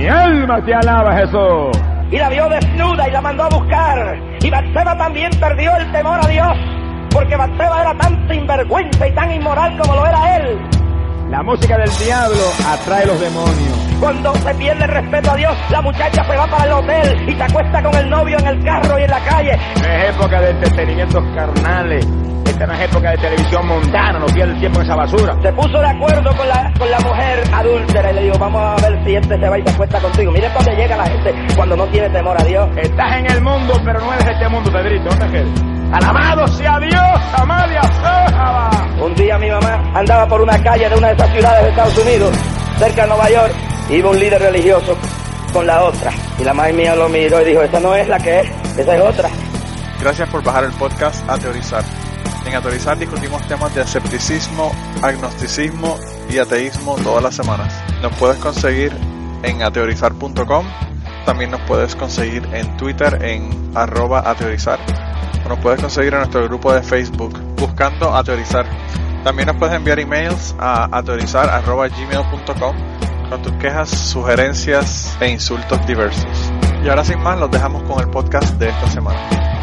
Mi alma te alaba, Jesús. Y la vio desnuda y la mandó a buscar. Y Batseba también perdió el temor a Dios. Porque Batseba era tan sinvergüenza y tan inmoral como lo era él. La música del diablo atrae los demonios. Cuando se pierde el respeto a Dios, la muchacha se va para el hotel y se acuesta con el novio en el carro y en la calle. Es época de entretenimientos carnales. Esta no es época de televisión mundana, no pierde el tiempo en esa basura. Se puso de acuerdo con la, con la mujer adúltera y le dijo, vamos a ver si este se va y se acuesta contigo. Mire dónde llega la gente cuando no tiene temor a Dios. Estás en el mundo, pero no eres de este mundo, Pedrito. ¿Dónde es que? Alabado sea Dios, Amalia Sájaba. Un día mi mamá andaba por una calle de una de esas ciudades de Estados Unidos, cerca de Nueva York, iba un líder religioso con la otra. Y la madre mía lo miró y dijo, esa no es la que es, esa es otra. Gracias por bajar el podcast a teorizar. En Ateorizar discutimos temas de escepticismo, agnosticismo y ateísmo todas las semanas. Nos puedes conseguir en ateorizar.com. También nos puedes conseguir en Twitter en arroba ateorizar. O nos puedes conseguir en nuestro grupo de Facebook buscando ateorizar. También nos puedes enviar emails a ateorizar.gmail.com con tus quejas, sugerencias e insultos diversos. Y ahora sin más, los dejamos con el podcast de esta semana.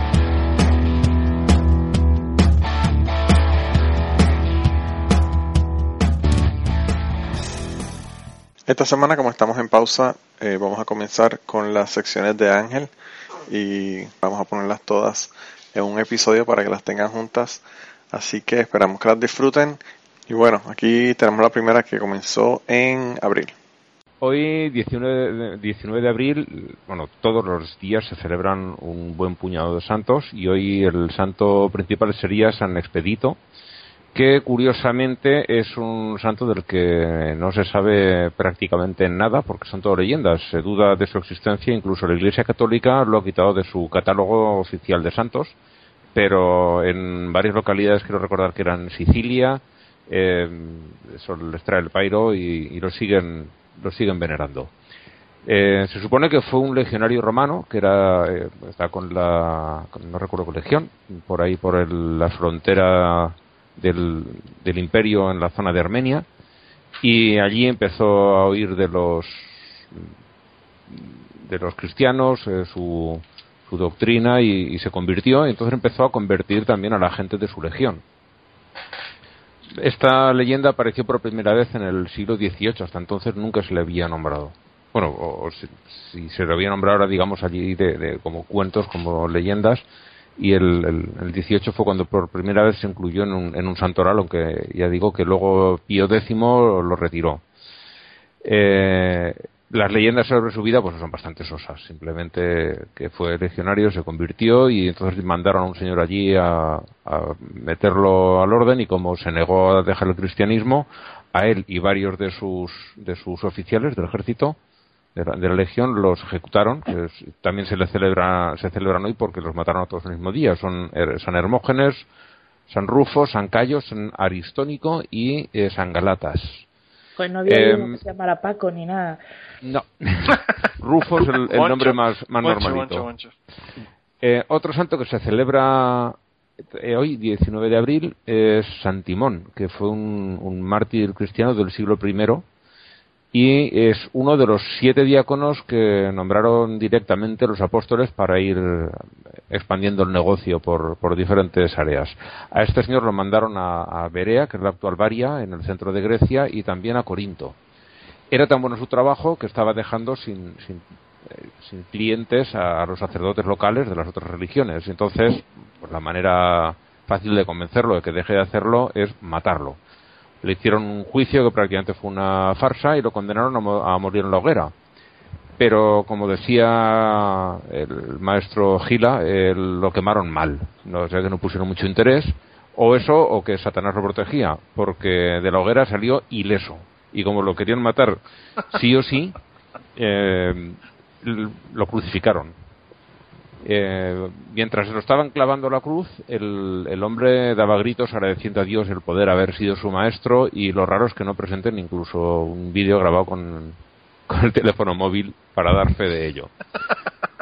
Esta semana, como estamos en pausa, eh, vamos a comenzar con las secciones de Ángel y vamos a ponerlas todas en un episodio para que las tengan juntas. Así que esperamos que las disfruten. Y bueno, aquí tenemos la primera que comenzó en abril. Hoy, 19 de, 19 de abril, bueno, todos los días se celebran un buen puñado de santos y hoy el santo principal sería San Expedito, que curiosamente es un santo del que no se sabe prácticamente nada porque son todo leyendas. Se duda de su existencia, incluso la Iglesia Católica lo ha quitado de su catálogo oficial de santos, pero en varias localidades quiero recordar que eran Sicilia, eh, eso les trae el pairo y, y lo siguen lo siguen venerando. Eh, se supone que fue un legionario romano que era eh, está con la no recuerdo con legión por ahí por el, la frontera del, imperio en la zona de Armenia y allí empezó a oír de los de los cristianos eh, su, su doctrina y, se convirtió y entonces empezó a convertir también a la gente de su legión esta leyenda apareció por primera vez en el siglo XVIII, hasta entonces nunca se le había nombrado. Bueno, o, si, se le había nombrado ahora, digamos, allí de, como cuentos, como leyendas, y el, el, el, 18 fue cuando por primera vez se incluyó en un, en un santoral, aunque ya digo que luego Pío X lo retiró. Eh, las leyendas sobre su vida pues son bastante sosas simplemente que fue legionario se convirtió y entonces mandaron a un señor allí a, a, meterlo al orden y como se negó a dejar el cristianismo a él y varios de sus de sus oficiales del ejército de la, de la legión los ejecutaron que es, también se le celebra se celebran hoy porque los mataron a todos el mismo día son San Hermógenes San Rufo San Cayo San Aristónico y eh, San Galatas pues no había eh, que se llamara Paco ni nada. No. Rufo es el, el nombre más, más moncho, normalito. Moncho, eh, otro santo que se celebra eh, hoy, 19 de abril, es San Timón, que fue un, un mártir cristiano del siglo I y es uno de los siete diáconos que nombraron directamente los apóstoles para ir expandiendo el negocio por, diferentes áreas. A este señor lo mandaron a, a, Berea, que es la actual Varia, en el centro de Grecia, y también a Corinto. Era tan bueno su trabajo que estaba dejando sin, sin, eh, sin clientes a, a, los sacerdotes locales de las otras religiones. Entonces, pues la manera fácil de convencerlo de que deje de hacerlo es matarlo le hicieron un juicio que prácticamente fue una farsa y lo condenaron a, mo a morir en la hoguera. Pero, como decía el maestro Gila, eh, lo quemaron mal. No o sea que no pusieron mucho interés. O eso, o que Satanás lo protegía, porque de la hoguera salió ileso. Y como lo querían matar sí o sí, eh, lo crucificaron eh, mientras lo estaban clavando la cruz, el, el, hombre daba gritos agradeciendo a Dios el poder haber sido su maestro y lo raro es que no presenten incluso un vídeo grabado con, con el teléfono móvil para dar fe de ello.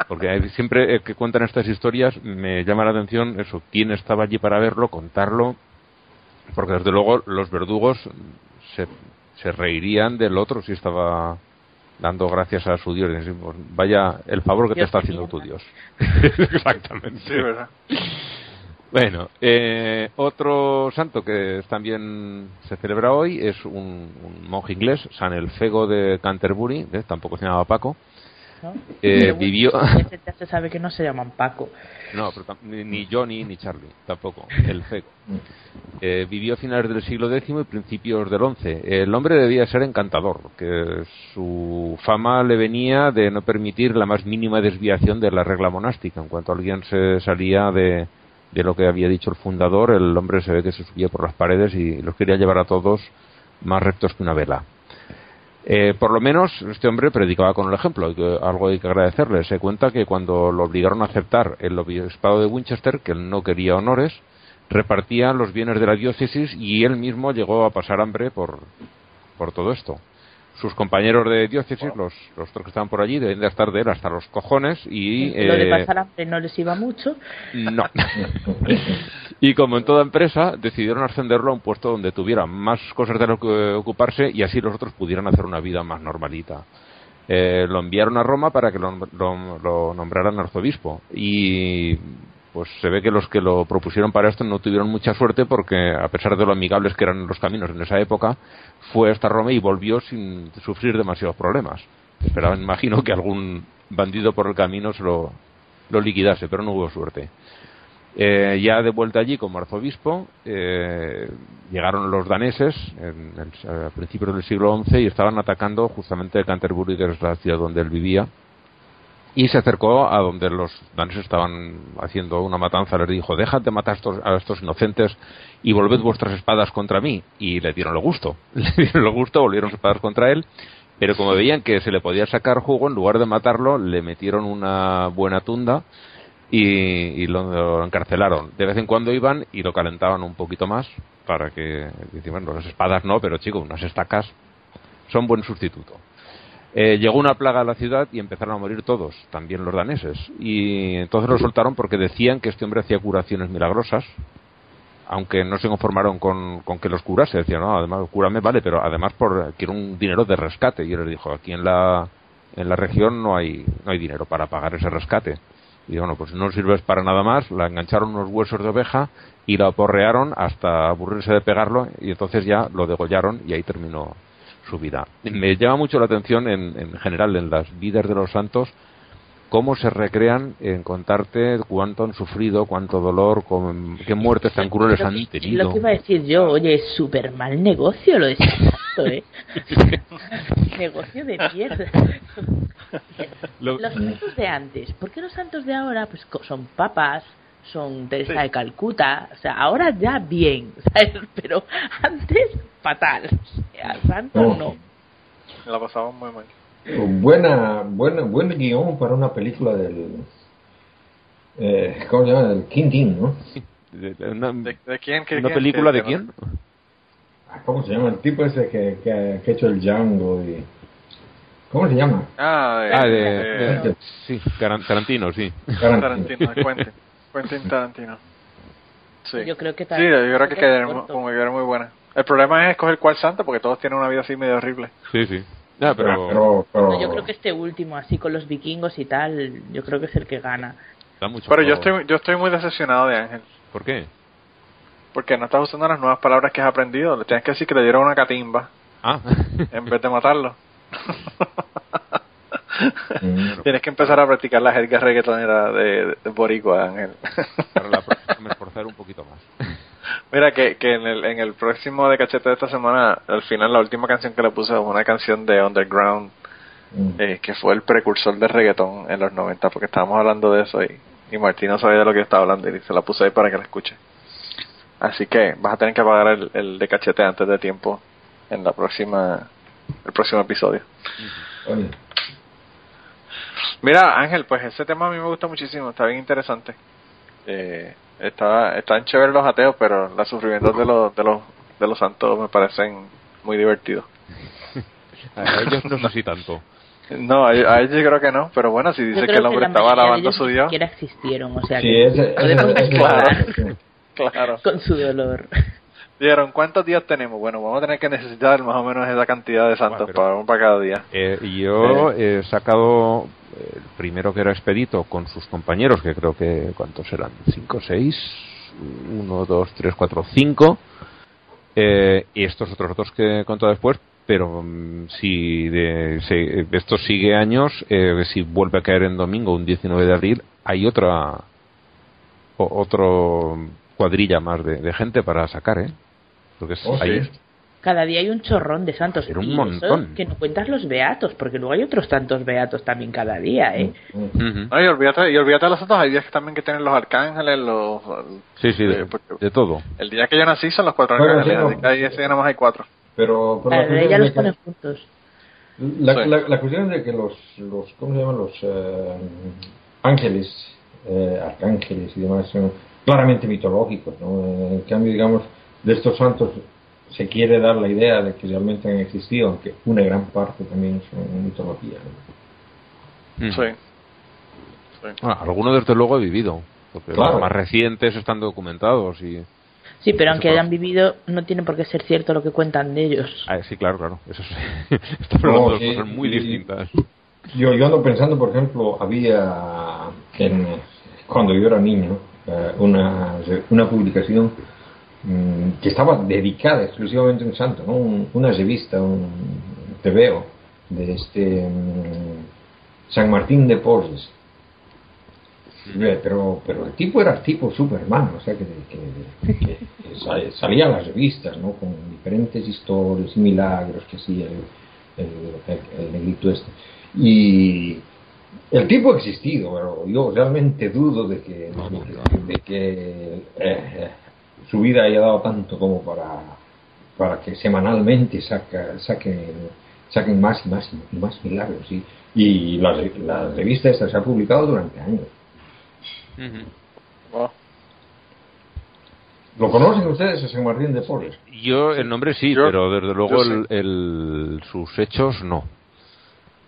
Porque siempre que cuentan estas historias me llama la atención eso, quién estaba allí para verlo, contarlo, porque desde luego los verdugos se, se reirían del otro si estaba dando gracias a su Dios. Pues, vaya el favor que te está haciendo tu Dios. Exactamente. Sí, ¿verdad? Bueno, eh, otro santo que también se celebra hoy es un, monje inglés, San Elfego de Canterbury, tampoco se llamaba Paco. Eh, vivió. Se sabe que no se llaman Paco. No, ni Johnny ni Charlie, tampoco. El Fego. Eh, vivió a finales del siglo X y principios del XI. El hombre debía ser encantador, que su fama le venía de no permitir la más mínima desviación de la regla monástica. En cuanto alguien se salía de, de lo que había dicho el fundador, el hombre se ve que se subía por las paredes y los quería llevar a todos más rectos que una vela. Eh, por lo menos este hombre predicaba con el ejemplo, algo hay que agradecerle. Se cuenta que cuando lo obligaron a aceptar el obispado de Winchester, que él no quería honores, repartía los bienes de la diócesis y él mismo llegó a pasar hambre por, por todo esto sus compañeros de diócesis, los, los otros que estaban por allí, deben de estar de él hasta los cojones y... Lo de eh, pasar hambre no les iba mucho. No. y como en toda empresa, decidieron ascenderlo a un puesto donde tuviera más cosas de lo que ocuparse y así los otros pudieran hacer una vida más normalita. Eh, lo enviaron a Roma para que lo, nombraran arzobispo y pues se ve que los que lo propusieron para esto no tuvieron mucha suerte porque a pesar de lo amigables que eran los caminos en esa época, fue hasta Roma y volvió sin sufrir demasiados problemas. Esperaba, imagino que algún bandido por el camino se lo, liquidase, pero no hubo suerte. Eh, ya de vuelta allí como arzobispo, eh, llegaron los daneses en, a principios del siglo XI y estaban atacando justamente Canterbury, que es la ciudad donde él vivía, y se acercó a donde los daneses estaban haciendo una matanza, les dijo, dejad de matar a estos inocentes y volved vuestras espadas contra mí. Y le dieron el gusto, le dieron el gusto, volvieron sus espadas contra él, pero como veían que se le podía sacar jugo, en lugar de matarlo, le metieron una buena tunda y, lo, encarcelaron. De vez en cuando iban y lo calentaban un poquito más para que, bueno, las espadas no, pero chicos, unas estacas son buen sustituto. Eh, llegó una plaga a la ciudad y empezaron a morir todos, también los daneses. Y entonces lo soltaron porque decían que este hombre hacía curaciones milagrosas, aunque no se conformaron con, que los curase. Decían, no, además, cúrame, vale, pero además por, quiero un dinero de rescate. Y él les dijo, aquí en la, en la región no hay, no hay dinero para pagar ese rescate. Y bueno, pues no sirves para nada más. La engancharon unos huesos de oveja y la aporrearon hasta aburrirse de pegarlo y entonces ya lo degollaron y ahí terminó su vida. Me llama mucho la atención en, en general en las vidas de los santos cómo se recrean en contarte cuánto han sufrido, cuánto dolor, qué muertes tan crueles han tenido. Lo que iba a decir yo, oye, es súper mal negocio lo de santo, ¿eh? negocio de mierda. los santos de antes, ¿por qué los santos de ahora pues son papas, son Teresa de Calcuta, o sea, ahora ya bien, ¿sabes? pero antes fatal, o santos no. La pasamos muy mal. Buena, buena, buen guion para una película del. Eh, ¿Cómo se llama? Del King ¿no? ¿De, una, quién? ¿Una película de quién? Ah, ¿Cómo se llama? El tipo ese que, que, ha hecho el Django y. ¿Cómo se llama? Ah, de, ah, de, sí, Tarantino, sí. Tarantino, Quentin, Quentin Tarantino. Sí. Yo creo que Sí, yo creo que quedaría muy, muy buena. El problema es escoger cuál santo, porque todos tienen una vida así medio horrible. Sí, sí. Ah, pero... yo creo que este último, así con los vikingos y tal, yo creo que es el que gana. pero yo estoy, yo estoy muy decepcionado de Ángel. ¿Por qué? Porque no estás usando las nuevas palabras que has aprendido. Le tienes que decir que le dieron una catimba. Ah. en vez de matarlo. Mm. Tienes que empezar a practicar la jerga reggaetonera de, de Boricua, Ángel. Para la próxima esforzar un poquito más. Mira, que, que en, el, en el próximo de cachete de esta semana, al final, la última canción que le puse es una canción de Underground, mm. eh, que fue el precursor de reggaeton en los 90, porque estábamos hablando de eso y, y Martín no sabía de lo que estaba hablando y se la puse ahí para que la escuche. Así que vas a tener que apagar el, el de cachete antes de tiempo en la próxima el próximo episodio. Mira, Ángel, pues ese tema a mí me gusta muchísimo, está bien interesante. Eh, está, están chéveres los ateos, pero los sufrimientos de los, de los, de los santos me parecen muy divertidos. a ellos no así tanto. No, a, ellos creo que no, pero bueno, si dice que el hombre estaba alabando a su Dios. Ni existieron, o sea, que podemos claro, claro. con su dolor. Dijeron, ¿cuántos días tenemos? Bueno, vamos a tener que necesitar más o menos esa cantidad de santos para, para, cada día. Eh, yo he sacado el primero que era expedito con sus compañeros, que creo que, ¿cuántos eran? ¿Cinco, seis? Uno, dos, tres, cuatro, cinco. Eh, y estos otros dos que he contado después, pero mm, si de, esto sigue años, eh, si vuelve a caer en domingo, un 19 de abril, hay otra otro cuadrilla más de, gente para sacar, ¿eh? Porque oh, Cada día hay un chorrón de santos. Pero un montón. que no cuentas los beatos, porque luego hay otros tantos beatos también cada día, ¿eh? y, olvídate, y olvídate de los santos, hay días que también que tienen los arcángeles, los... Sí, sí, de, eh, todo. El día que yo nací son los cuatro arcángeles, ahí ese nada más hay cuatro. Pero, ya los ponen juntos. La, la, cuestión es de que los, los ¿cómo se llaman? Los eh, ángeles, eh, arcángeles y demás son claramente mitológicos, ¿no? En cambio, digamos, de estos santos se quiere dar la idea de que realmente han existido, aunque una gran parte también son mitología. Mm. Sí. Bueno, algunos desde luego he vivido, porque los más recientes están documentados y... Sí, pero aunque hayan vivido, no tiene por qué ser cierto lo que cuentan de ellos. Ah, sí, claro, claro. Eso sí. Estamos hablando de cosas muy distintas. Yo, yo ando pensando, por ejemplo, había en, cuando yo era niño eh, una, una publicación Mm, que estaba dedicada exclusivamente a un santo, ¿no? una revista, un TVO de este mm, San Martín de Porres. Pero, pero el tipo era el tipo Superman, o sea que, que, salía a las revistas, ¿no? Con diferentes historias y milagros que hacía el, el, negrito este. Y el tipo ha existido, pero yo realmente dudo de que, de que eh, su vida haya dado tanto como para, para que semanalmente saca, saquen, saquen más y más y más milagros. Y, y la, la, revista esta se ha publicado durante años. ¿Lo conocen ustedes, ese Martín de Porres? Yo, el nombre sí, pero desde luego el, sus hechos no.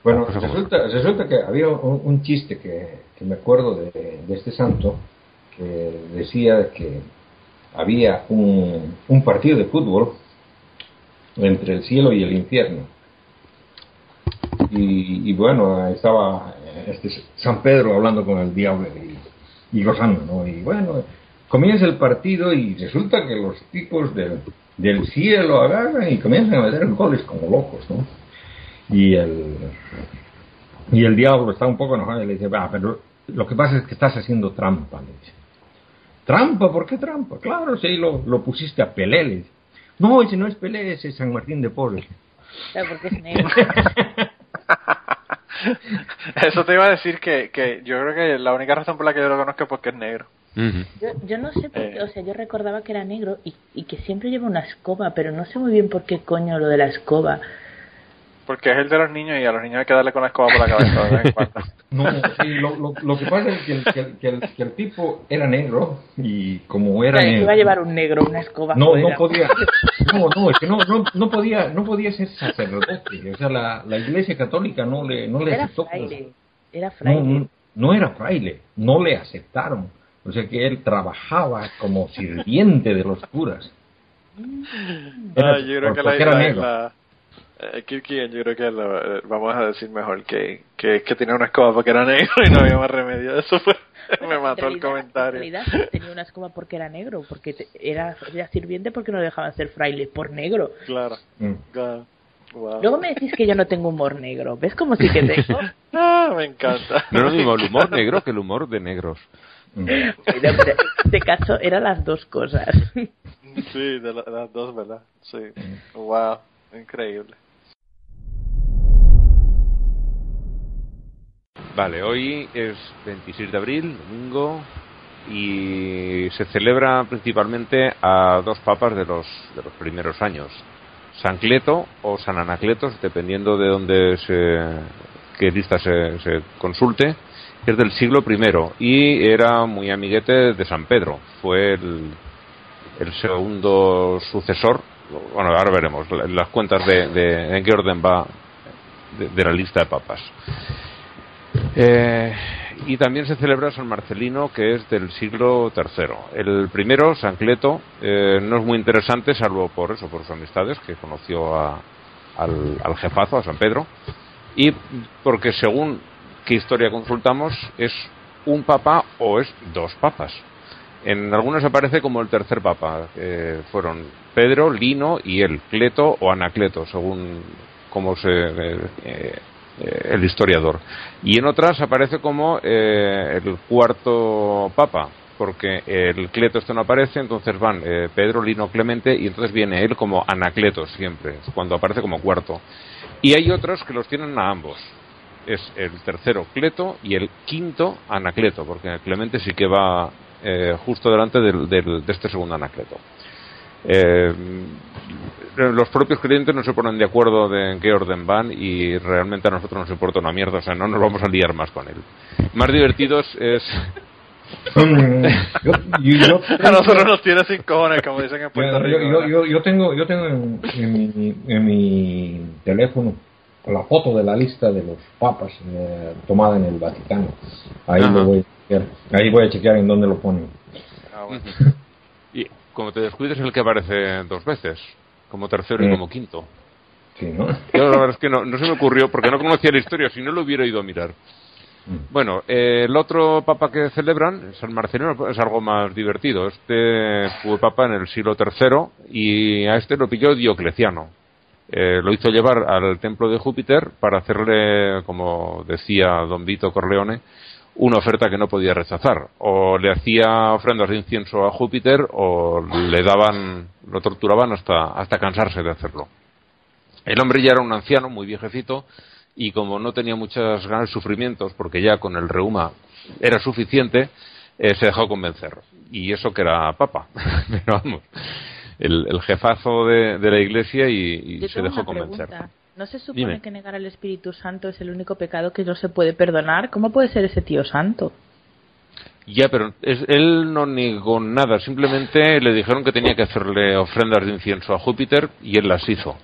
Bueno, resulta, resulta que había un, chiste que, que, me acuerdo de, de, este santo que decía que había un, un partido de fútbol entre el cielo y el infierno. Y, bueno, estaba este San Pedro hablando con el diablo y, gozando, ¿no? Y bueno, comienza el partido y resulta que los tipos del, del cielo agarran y comienzan a meter goles como locos, ¿no? Y el, y el diablo está un poco enojado y le dice, va, pero lo que pasa es que estás haciendo trampa, le dice. Trampa, ¿por qué trampa? Claro, si lo, lo pusiste a Pelé. No, ese no es Pelé, ese es San Martín de Porres. porque es negro. Eso te iba a decir que, que yo creo que la única razón por la que yo lo conozco es porque es negro. yo, yo no sé por qué, eh. o sea, yo recordaba que era negro y, y que siempre lleva una escoba, pero no sé muy bien por qué coño lo de la escoba. Porque es el de los niños y a los niños hay que darle con la escoba por la cabeza No, sí, lo, lo, lo, que pasa es que el, que, el, que, el, tipo era negro y como era negro... iba a llevar un negro, una escoba. No, no podía... No, no, es que no, no, no, podía, no podía ser sacerdote. O sea, la, la iglesia católica no le, no le era aceptó. Fraile, era fraile. No, no, era fraile, no le aceptaron. O sea que él trabajaba como sirviente de los curas. Mm. ah, yo creo que la, era negro. Eh, Kirky, yo creo que eh, vamos a decir mejor que, que, que tenía una escoba porque era negro y no había más remedio. Eso fue, me mató el comentario. En realidad tenía una escoba porque era negro, porque era, era, sirviente porque no dejaban ser fraile por negro. Claro, mm. claro. Luego me decís que yo no tengo humor negro. ¿Ves como si que tengo? ah, me encanta. No es lo mismo el humor negro que el humor de negros. Mm. En este caso eran las dos cosas. Sí, de las dos, ¿verdad? Sí. Wow, increíble. Vale, hoy es 26 de abril, domingo, y se celebra principalmente a dos papas de los, de los primeros años, San Cleto o San Anacleto, dependiendo de dónde se, qué lista se, se consulte, es del siglo I y era muy amiguete de San Pedro, fue el, el segundo sucesor, bueno, ahora veremos las cuentas de, de en qué orden va de la lista de papas. Eh, y también se celebra San Marcelino, que es del siglo III. El primero, San Cleto, eh, no es muy interesante, salvo por eso, por sus amistades, que conoció al, al jefazo, a San Pedro, y porque según qué historia consultamos, es un papa o es dos papas. En algunos aparece como el tercer papa. fueron Pedro, Lino y él, Cleto o Anacleto, según como se eh, eh, el historiador. Y en otras aparece como eh, el cuarto papa, porque el Cleto este no aparece, entonces van Pedro, Lino, Clemente y entonces viene él como Anacleto siempre, cuando aparece como cuarto. Y hay otros que los tienen a ambos es el tercero Cleto y el quinto Anacleto, porque Clemente sí que va eh, justo delante del, de este segundo Anacleto. Eh, los propios creyentes no se ponen de acuerdo de en qué orden van y realmente a nosotros nos importa una mierda, o sea, no nos vamos a liar más con él. Más divertidos es... a nosotros nos tiene sin cojones, como dicen en Puerto Rico. Yo, yo, tengo, yo tengo en, mi, en mi teléfono la foto de la lista de los papas eh, tomada en el Vaticano. Ahí lo voy a chequear. Ahí voy a chequear en dónde lo ponen. Ah, y como te descuides es el que aparece dos veces, como tercero y como quinto. Sí, ¿no? la verdad es que no, no se me ocurrió porque no conocía la historia, si no lo hubiera ido a mirar. Mm. Bueno, eh, el otro papa que celebran, San Marcelino, es algo más divertido. Este fue papa en el siglo III y a este lo pilló Diocleciano. Eh, lo hizo llevar al templo de Júpiter para hacerle, como decía don Vito Corleone, una oferta que no podía rechazar. O le hacía ofrendas de incienso a Júpiter o le daban, lo torturaban hasta, hasta cansarse de hacerlo. El hombre ya era un anciano, muy viejecito, y como no tenía muchas ganas de sufrimientos, porque ya con el reuma era suficiente, eh, se dejó convencer. Y eso que era papa. Pero vamos el, jefazo de, la iglesia y, se dejó convencer. ¿No se supone que negar al Espíritu Santo es el único pecado que no se puede perdonar? ¿Cómo puede ser ese tío santo? Ya, pero él no negó nada, simplemente le dijeron que tenía que hacerle ofrendas de incienso a Júpiter y él las hizo.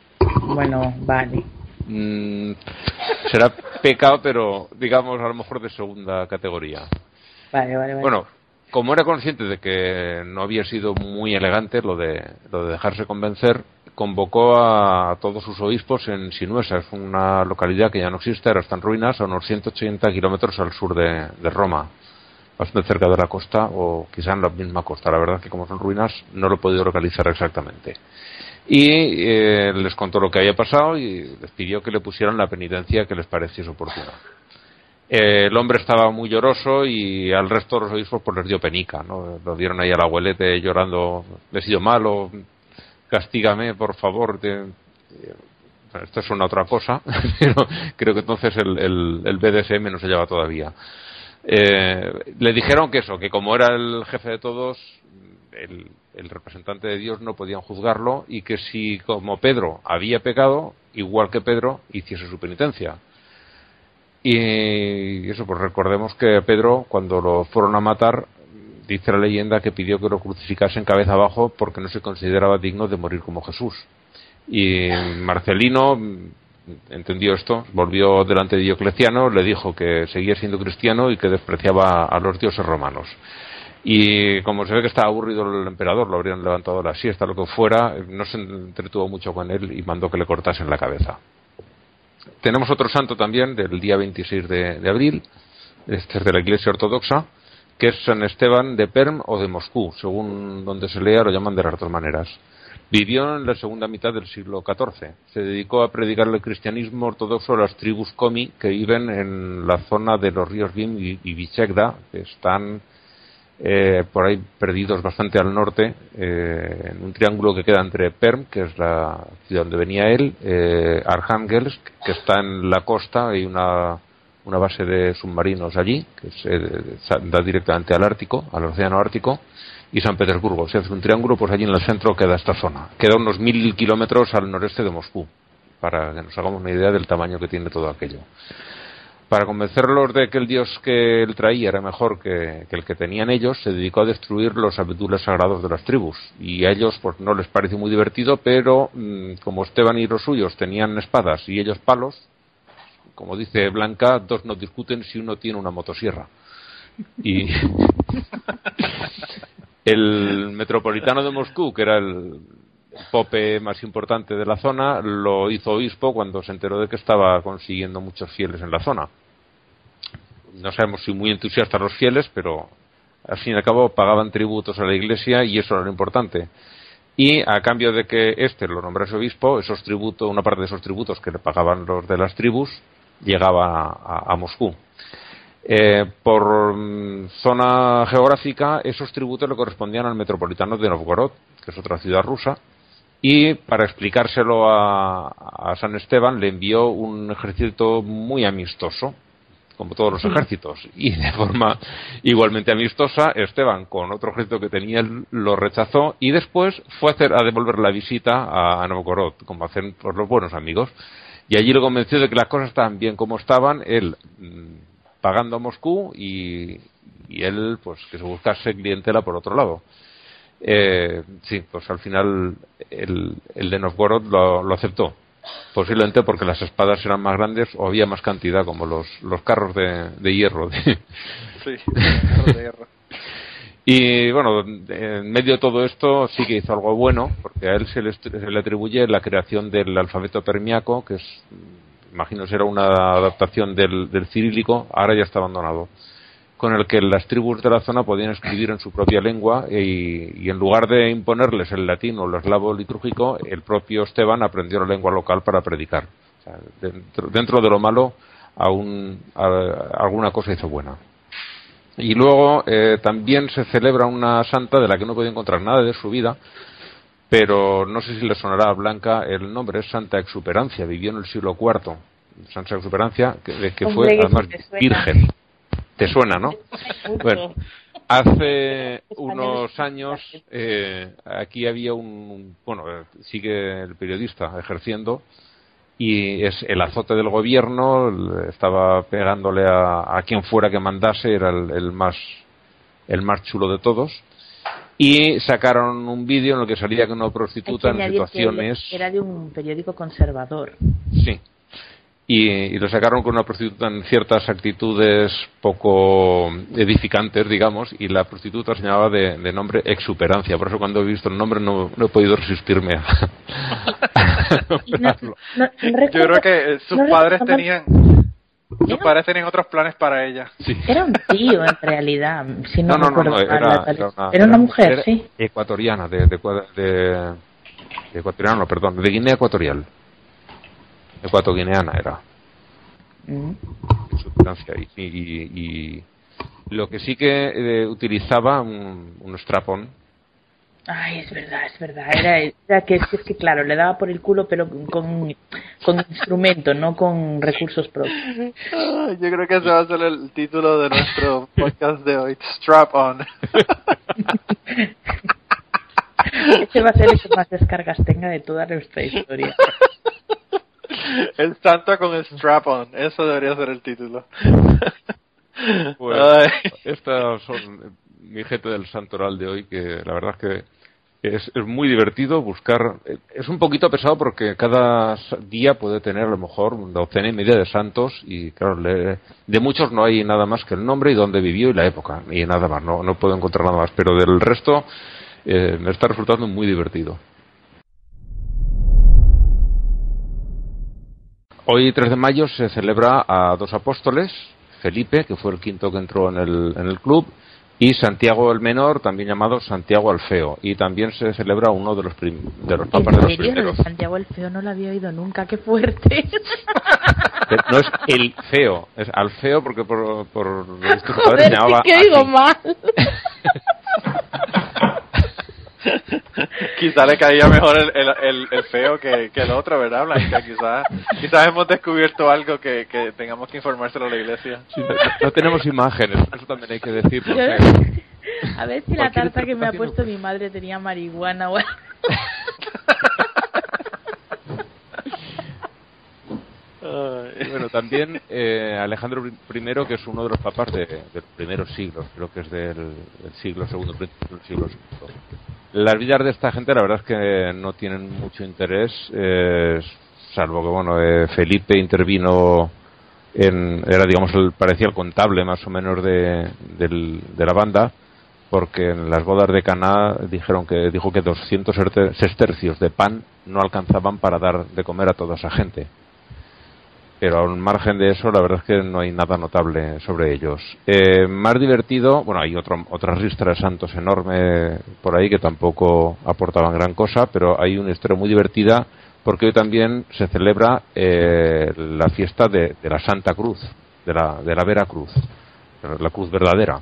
Bueno, vale. Mm, será pecado, pero digamos a lo mejor de segunda categoría. Vale, vale, vale. Bueno, como era consciente de que no había sido muy elegante lo de, lo de dejarse convencer, convocó a todos sus obispos en Sinuesa, es una localidad que ya no existe, ahora está en ruinas, a unos 180 kilómetros al sur de, Roma, bastante cerca de la costa, o quizá en la misma costa. La verdad que como son ruinas no lo he podido localizar exactamente. Y eh, les contó lo que había pasado y les pidió que le pusieran la penitencia que les pareciese oportuna. Eh, el hombre estaba muy lloroso y al resto de los obispos pues les dio penica, ¿no? Lo dieron ahí al abuelete llorando, le he sido malo, castígame, por favor. esto es una otra cosa, pero creo que entonces el, el, BDSM no se lleva todavía. Eh, le dijeron que eso, que como era el jefe de todos, el, el representante de Dios no podían juzgarlo y que si como Pedro había pecado, igual que Pedro, hiciese su penitencia y eso, pues recordemos que Pedro, cuando lo fueron a matar, dice la leyenda que pidió que lo crucificasen cabeza abajo porque no se consideraba digno de morir como Jesús. Y Marcelino entendió esto, volvió delante de Diocleciano, le dijo que seguía siendo cristiano y que despreciaba a los dioses romanos. Y como se ve que estaba aburrido el emperador, lo habrían levantado a la siesta, lo que fuera, no se entretuvo mucho con él y mandó que le cortasen la cabeza. Tenemos otro santo también del día 26 de, abril, este es de la Iglesia Ortodoxa, que es San Esteban de Perm o de Moscú, según donde se lea lo llaman de las dos maneras. Vivió en la segunda mitad del siglo XIV. Se dedicó a predicar el cristianismo ortodoxo a las tribus Komi que viven en la zona de los ríos Vim y, y que están eh, por ahí perdidos bastante al norte, eh, en un triángulo que queda entre Perm, que es la ciudad donde venía él, eh, Arhangelsk, que está en la costa, hay una, una base de submarinos allí, que se da directamente al Ártico, al Océano Ártico, y San Petersburgo. Se hace un triángulo, pues allí en el centro queda esta zona. Queda unos mil kilómetros al noreste de Moscú, para que nos hagamos una idea del tamaño que tiene todo aquello para convencerlos de que el dios que él traía era mejor que, el que tenían ellos, se dedicó a destruir los abedules sagrados de las tribus. Y a ellos pues no les pareció muy divertido, pero mm, como Esteban y los suyos tenían espadas y ellos palos, como dice Blanca, dos no discuten si uno tiene una motosierra. Y el metropolitano de Moscú, que era el pope más importante de la zona, lo hizo obispo cuando se enteró de que estaba consiguiendo muchos fieles en la zona. No sabemos si muy entusiastas los fieles, pero al fin y al cabo pagaban tributos a la iglesia y eso era lo importante. Y a cambio de que éste lo nombrase obispo, esos tributos, una parte de esos tributos que le pagaban los de las tribus, llegaba a, Moscú. Eh, por mm, zona geográfica, esos tributos le correspondían al metropolitano de Novgorod, que es otra ciudad rusa, y para explicárselo a, San Esteban le envió un ejército muy amistoso, como todos los ejércitos, y de forma igualmente amistosa, Esteban, con otro ejército que tenía, lo rechazó y después fue a, hacer, a devolver la visita a, Novgorod, como hacen por los buenos amigos. Y allí lo convenció de que las cosas estaban bien como estaban, él mm, pagando a Moscú y, y él, pues, que se buscase clientela por otro lado. Eh, sí, pues al final el, el de Novgorod lo, aceptó. Posiblemente porque las espadas eran más grandes o había más cantidad, como los, los carros de, de hierro. Sí, carros de hierro. Y bueno, en medio de todo esto sí que hizo algo bueno, porque a él se le, se le atribuye la creación del alfabeto permiaco, que es, imagino será una adaptación del, del cirílico, ahora ya está abandonado con el que las tribus de la zona podían escribir en su propia lengua y, en lugar de imponerles el latín o el eslavo litúrgico, el propio Esteban aprendió la lengua local para predicar. dentro, de lo malo, aún alguna cosa hizo buena. Y luego eh, también se celebra una santa de la que no puedo encontrar nada de su vida, pero no sé si le sonará a Blanca el nombre, es Santa Exuperancia, vivió en el siglo IV. Santa Exuperancia, que, que fue además virgen. Te suena, ¿no? Bueno, hace unos años eh, aquí había un, bueno, sigue el periodista ejerciendo y es el azote del gobierno, estaba pegándole a, quien fuera que mandase, era el, más el más chulo de todos. Y sacaron un vídeo en el que salía con una prostituta en situaciones. Era de un periódico conservador. Sí, y, lo sacaron con una prostituta en ciertas actitudes poco edificantes, digamos, y la prostituta se llamaba de, nombre Exuperancia. Por eso cuando he visto el nombre no, he podido resistirme a... Yo creo que sus padres tenían... Sus padres tenían otros planes para ella. Era un tío, en realidad. Si no, no, no, era, era, una, mujer, sí. Ecuatoriana, de, de, de, ecuatoriano, perdón, de Guinea Ecuatorial ecuatoguineana era. Mm. Y, y, lo que sí que eh, utilizaba un, un strapón. Ay, es verdad, es verdad. Era, que, es que, claro, le daba por el culo, pero con, con instrumento, no con recursos propios. Yo creo que ese va a ser el título de nuestro podcast de hoy: Strap On. Ese va a ser el que más descargas tenga de toda nuestra historia. El santo con el strap on, eso debería ser el título. Pues, estas son mi gente del santoral de hoy, que la verdad es que es, es, muy divertido buscar. Es un poquito pesado porque cada día puede tener a lo mejor una docena y media de santos y, claro, de muchos no hay nada más que el nombre y dónde vivió y la época, y nada más, no, no puedo encontrar nada más. Pero del resto eh, me está resultando muy divertido. Hoy, 3 de mayo, se celebra a dos apóstoles, Felipe, que fue el quinto que entró en el, en el club, y Santiago el Menor, también llamado Santiago el Feo. Y también se celebra uno de los, de los papas de los primeros. Santiago el Feo no lo había oído nunca, qué fuerte. No es el feo, es al feo porque por, por se llamaba. que digo mal. quizá le caía mejor el, el, el, feo que, que, el otro, ¿verdad, Blanca? Quizás quizá hemos descubierto algo que, que tengamos que informárselo a la iglesia. no, tenemos imágenes, eso también hay que decir. A ver si la tarta que me ha puesto mi madre tenía marihuana o bueno, también eh, Alejandro I, que es uno de los papas de, de los primeros siglos, creo que es del, siglo segundo, del siglo segundo. Las vidas de esta gente la verdad es que no tienen mucho interés, eh, salvo que bueno, eh, Felipe intervino era digamos el parecía el contable más o menos de, de la banda porque en las bodas de Caná dijeron que dijo que 200 sestercios de pan no alcanzaban para dar de comer a toda esa gente pero al margen de eso, la verdad es que no hay nada notable sobre ellos. Eh, más divertido, bueno, hay otro, otra ristra de santos enorme por ahí que tampoco aportaban gran cosa, pero hay una historia muy divertida porque hoy también se celebra eh, la fiesta de, la Santa Cruz, de la, de la Vera Cruz, la cruz verdadera.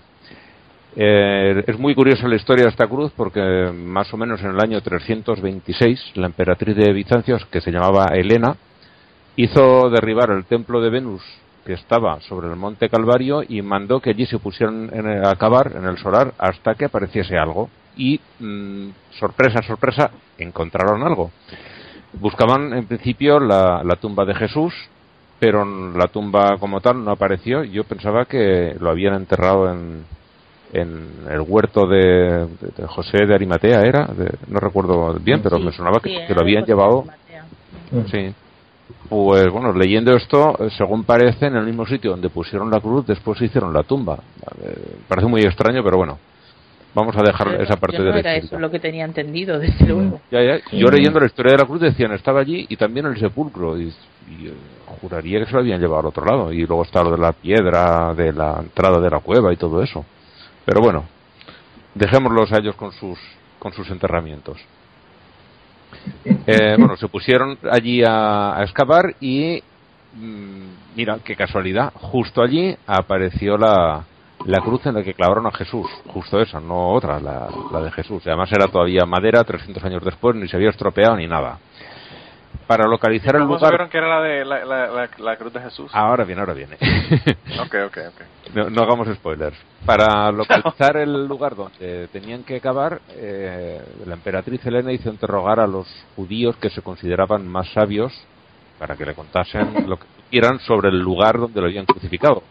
Eh, es muy curiosa la historia de esta cruz porque más o menos en el año 326 la emperatriz de Bizancio, que se llamaba Elena, hizo derribar el templo de Venus que estaba sobre el monte Calvario y mandó que allí se pusieran a cavar en el solar hasta que apareciese algo. Y mm, sorpresa, sorpresa, encontraron algo. Buscaban en principio la, tumba de Jesús, pero la tumba como tal no apareció. Yo pensaba que lo habían enterrado en, en el huerto de, José de Arimatea, era, no recuerdo bien, pero me sonaba que, lo habían llevado. Sí, pues bueno, leyendo esto, según parece, en el mismo sitio donde pusieron la cruz, después hicieron la tumba. parece muy extraño, pero bueno, vamos a dejar esa parte de no era eso lo que tenía entendido, desde luego. Yo leyendo la historia de la cruz decían, estaba allí y también el sepulcro. Y, eh, juraría que se lo habían llevado al otro lado. Y luego está lo de la piedra, de la entrada de la cueva y todo eso. Pero bueno, dejémoslos a ellos con sus, con sus enterramientos. Eh, bueno, se pusieron allí a, excavar y mm, mira, qué casualidad, justo allí apareció la, la cruz en la que clavaron a Jesús, justo esa, no otra, la, la de Jesús. además era todavía madera, 300 años después, ni se había estropeado ni nada para localizar el lugar. sabieron que era la de la, cruz de Jesús? Ahora viene, ahora viene. ok, ok, ok. No, hagamos spoilers. Para localizar el lugar donde tenían que cavar, eh, la emperatriz Helena hizo interrogar a los judíos que se consideraban más sabios para que le contasen lo que quieran sobre el lugar donde lo habían crucificado.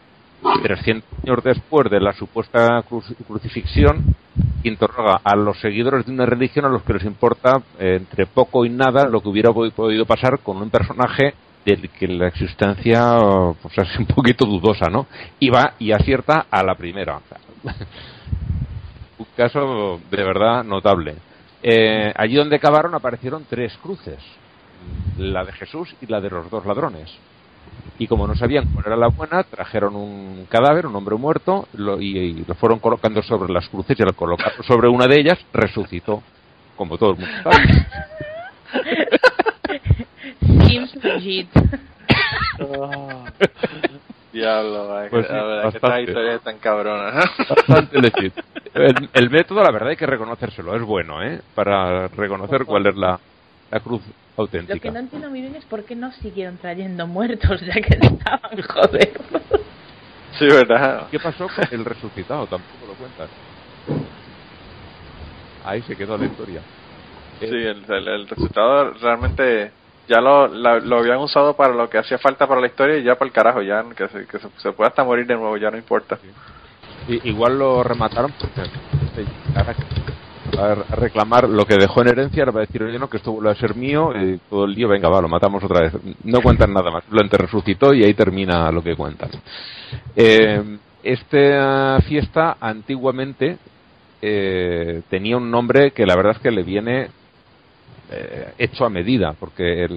300 años después de la supuesta crucifixión, interroga a los seguidores de una religión a los que les importa eh, entre poco y nada lo que hubiera podido pasar con un personaje del que la existencia pues, es un poquito dudosa, ¿no? Y va y acierta a la primera. un caso de verdad notable. Eh, allí donde cavaron aparecieron tres cruces, la de Jesús y la de los dos ladrones y como no sabían cuál era la buena, trajeron un cadáver, un hombre muerto, y, lo fueron colocando sobre las cruces y al colocarlo sobre una de ellas, resucitó, como todo el mundo sabe. Diablo, pues esta historia es tan cabrona. Bastante legit. El, el, método, la verdad, hay que reconocérselo, es bueno, ¿eh? Para reconocer cuál es la, la cruz auténtica. Lo que no entiendo muy bien es por qué no siguieron trayendo muertos ya que estaban, joder. Sí, ¿verdad? ¿Qué pasó con el resucitado? Tampoco lo cuentan. Ahí se quedó la historia. Sí, el, el, resucitado realmente ya lo, lo habían usado para lo que hacía falta para la historia y ya para el carajo, ya que se, que se, puede hasta morir de nuevo, ya no importa. igual lo remataron porque a, reclamar lo que dejó en herencia, ahora va a decir, oye, no, que esto vuelve a ser mío, y todo el lío, venga, va, lo matamos otra vez. No cuentan nada más, lo resucitó y ahí termina lo que cuentan. Eh, esta fiesta antiguamente eh, tenía un nombre que la verdad es que le viene eh, hecho a medida, porque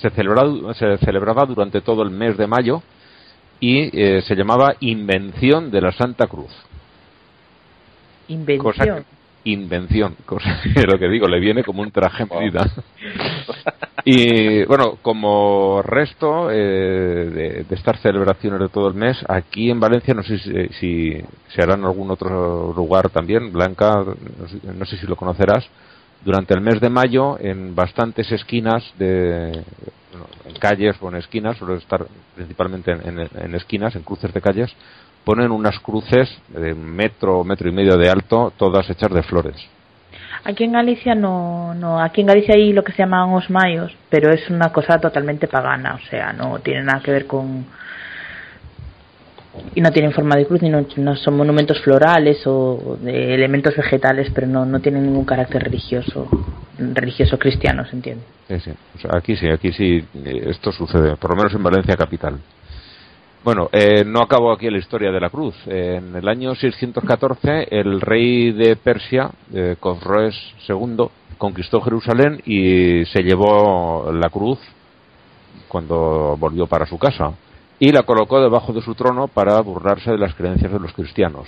se, celebraba, se celebraba durante todo el mes de mayo y se llamaba Invención de la Santa Cruz. Invención invención, cosa que lo que digo, le viene como un traje medida. y bueno, como resto eh, de, estas celebraciones de todo el mes, aquí en Valencia, no sé si, se hará en algún otro lugar también, Blanca, no sé, si lo conocerás, durante el mes de mayo, en bastantes esquinas de. en calles o en esquinas, suele estar principalmente en esquinas, en cruces de calles, ponen unas cruces de metro, metro y medio de alto, todas hechas de flores. Aquí en Galicia no, no, aquí en Galicia hay lo que se llaman os mayos, pero es una cosa totalmente pagana, o sea, no tiene nada que ver con y no tienen forma de cruz ni no, son monumentos florales o de elementos vegetales, pero no, no tienen ningún carácter religioso, religioso cristiano, se entiende. Sí, sí. aquí sí, aquí sí, esto sucede, por lo menos en Valencia capital. Bueno, eh, no acabo aquí la historia de la cruz. en el año 614, el rey de Persia, eh, Cosroes II, conquistó Jerusalén y se llevó la cruz cuando volvió para su casa y la colocó debajo de su trono para burlarse de las creencias de los cristianos.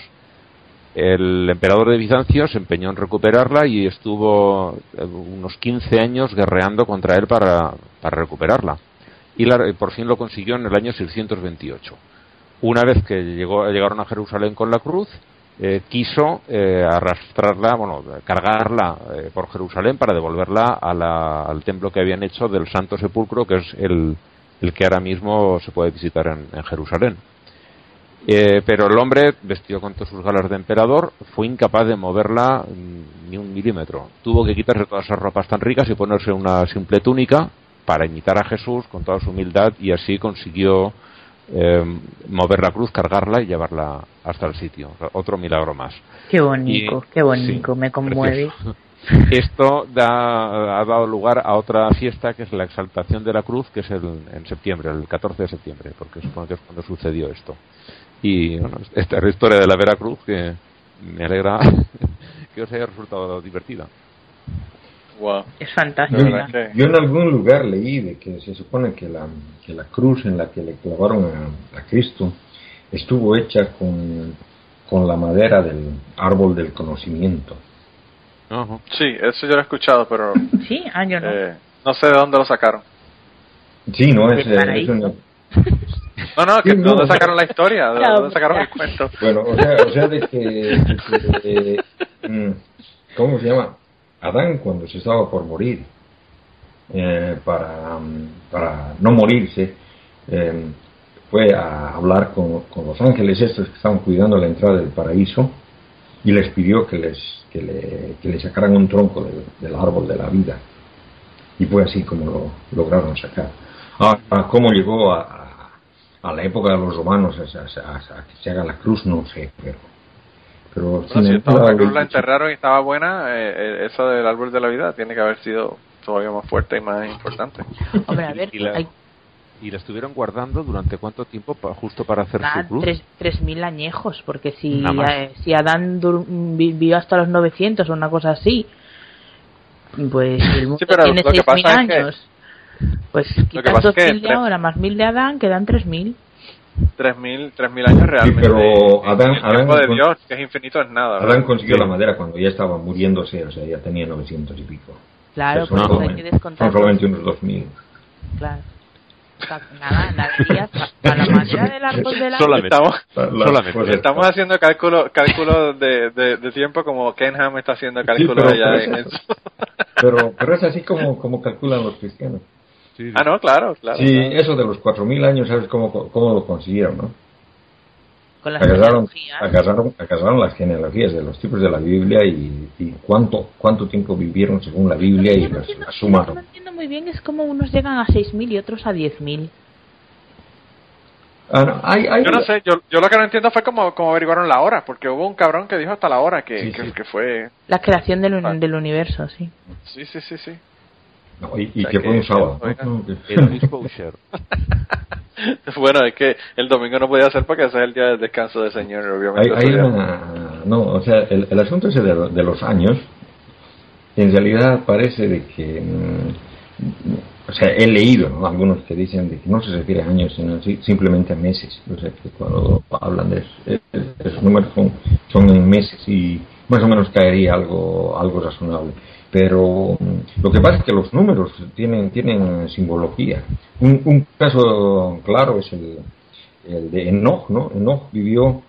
El emperador de Bizancio se empeñó en recuperarla y estuvo eh, unos 15 años guerreando contra él para recuperarla y por fin lo consiguió en el año 628. Una vez que llegó, llegaron a Jerusalén con la cruz, eh, quiso eh, arrastrarla, bueno, cargarla eh, por Jerusalén para devolverla al templo que habían hecho del Santo Sepulcro, que es el, que ahora mismo se puede visitar en, Jerusalén. pero el hombre, vestido con todos sus galas de emperador, fue incapaz de moverla ni un milímetro. Tuvo que quitarse todas esas ropas tan ricas y ponerse una simple túnica para imitar a Jesús con toda su humildad y así consiguió eh, mover la cruz, cargarla y llevarla hasta el sitio. Otro milagro más. Qué bonito, qué bonito, me conmueve. Esto da, ha dado lugar a otra fiesta que es la exaltación de la cruz, que es el, en septiembre, el 14 de septiembre, porque supongo que es cuando sucedió esto. Y bueno, esta es la historia de la Veracruz que me alegra que os haya resultado divertida. Es fantástico. Yo, en algún lugar leí de que se supone que la, que la cruz en la que le clavaron a, Cristo estuvo hecha con, con, la madera del árbol del conocimiento. Sí, eso yo lo he escuchado, pero... Sí, año ah, no. Eh, no sé de dónde lo sacaron. Sí, no, es... es No, no, que ¿dónde sacaron la historia? ¿De dónde sacaron el cuento? Bueno, o sea, o sea de que... Mm, ¿Cómo se llama? Adán cuando se estaba por morir, eh, para, no morirse, eh, fue a hablar con, los ángeles estos que estaban cuidando la entrada del paraíso y les pidió que les, que le, que le sacaran un tronco del, árbol de la vida. Y fue así como lo lograron sacar. Ahora, ¿cómo llegó a, a, la época de los romanos a, que se haga la cruz? No sé, pero pero si la cruz la enterraron y estaba buena, eh, eh, eso del árbol de la vida tiene que haber sido todavía más fuerte y más importante. Hombre, a ver, y, la, y la estuvieron guardando durante cuánto tiempo justo para hacer su cruz? Tres, tres mil añejos, porque si, eh, si Adán vivió hasta los 900 o una cosa así, pues el mundo tiene seis mil años. pues quitas dos mil de ahora más mil de Adán, quedan tres mil. 3.000 3000 años realmente. pero Adán, Adán de Dios, que es infinito, es nada. Adán consiguió la madera cuando ya estaba muriéndose, o sea, ya tenía 900 y pico. Claro, pues no, hay que descontar. Son solamente unos 2000. Claro. Nada, nada, para la madera del árbol de la Solamente. Estamos, solamente. estamos haciendo cálculo, cálculo de, de, de, tiempo como Kenham está haciendo cálculo sí, allá en eso. Pero, pero es así como, como calculan los cristianos ah, no, claro, claro. Sí, eso de los 4.000 años, ¿sabes cómo, cómo lo consiguieron, no? Con las agarraron, agarraron, agarraron, las genealogías de los tipos de la Biblia y, y cuánto cuánto tiempo vivieron según la Biblia y las, sumaron. Lo que no entiendo muy bien es cómo unos llegan a 6.000 y otros a 10.000. Ah, no, hay, hay... Yo no sé, yo, yo, lo que no entiendo fue cómo, cómo averiguaron la hora, porque hubo un cabrón que dijo hasta la hora que, que, fue... La creación del, ah. del universo, sí. Sí, sí, sí, sí y, que fue un sábado. bueno, es que el domingo no podía ser porque ese es el día del descanso del Señor, obviamente. Hay, no, o sea, el, el asunto ese de, de, los años, en realidad parece de que, mm, o sea, he leído algunos que dicen de que no se refiere a años, sino simplemente a meses. O sea, que cuando hablan de esos números son, son en meses y más o menos caería algo, algo razonable pero mm, lo que pasa es que los números tienen, tienen simbología. Un, un caso claro es el, el, de Enoch, ¿no? Enoch vivió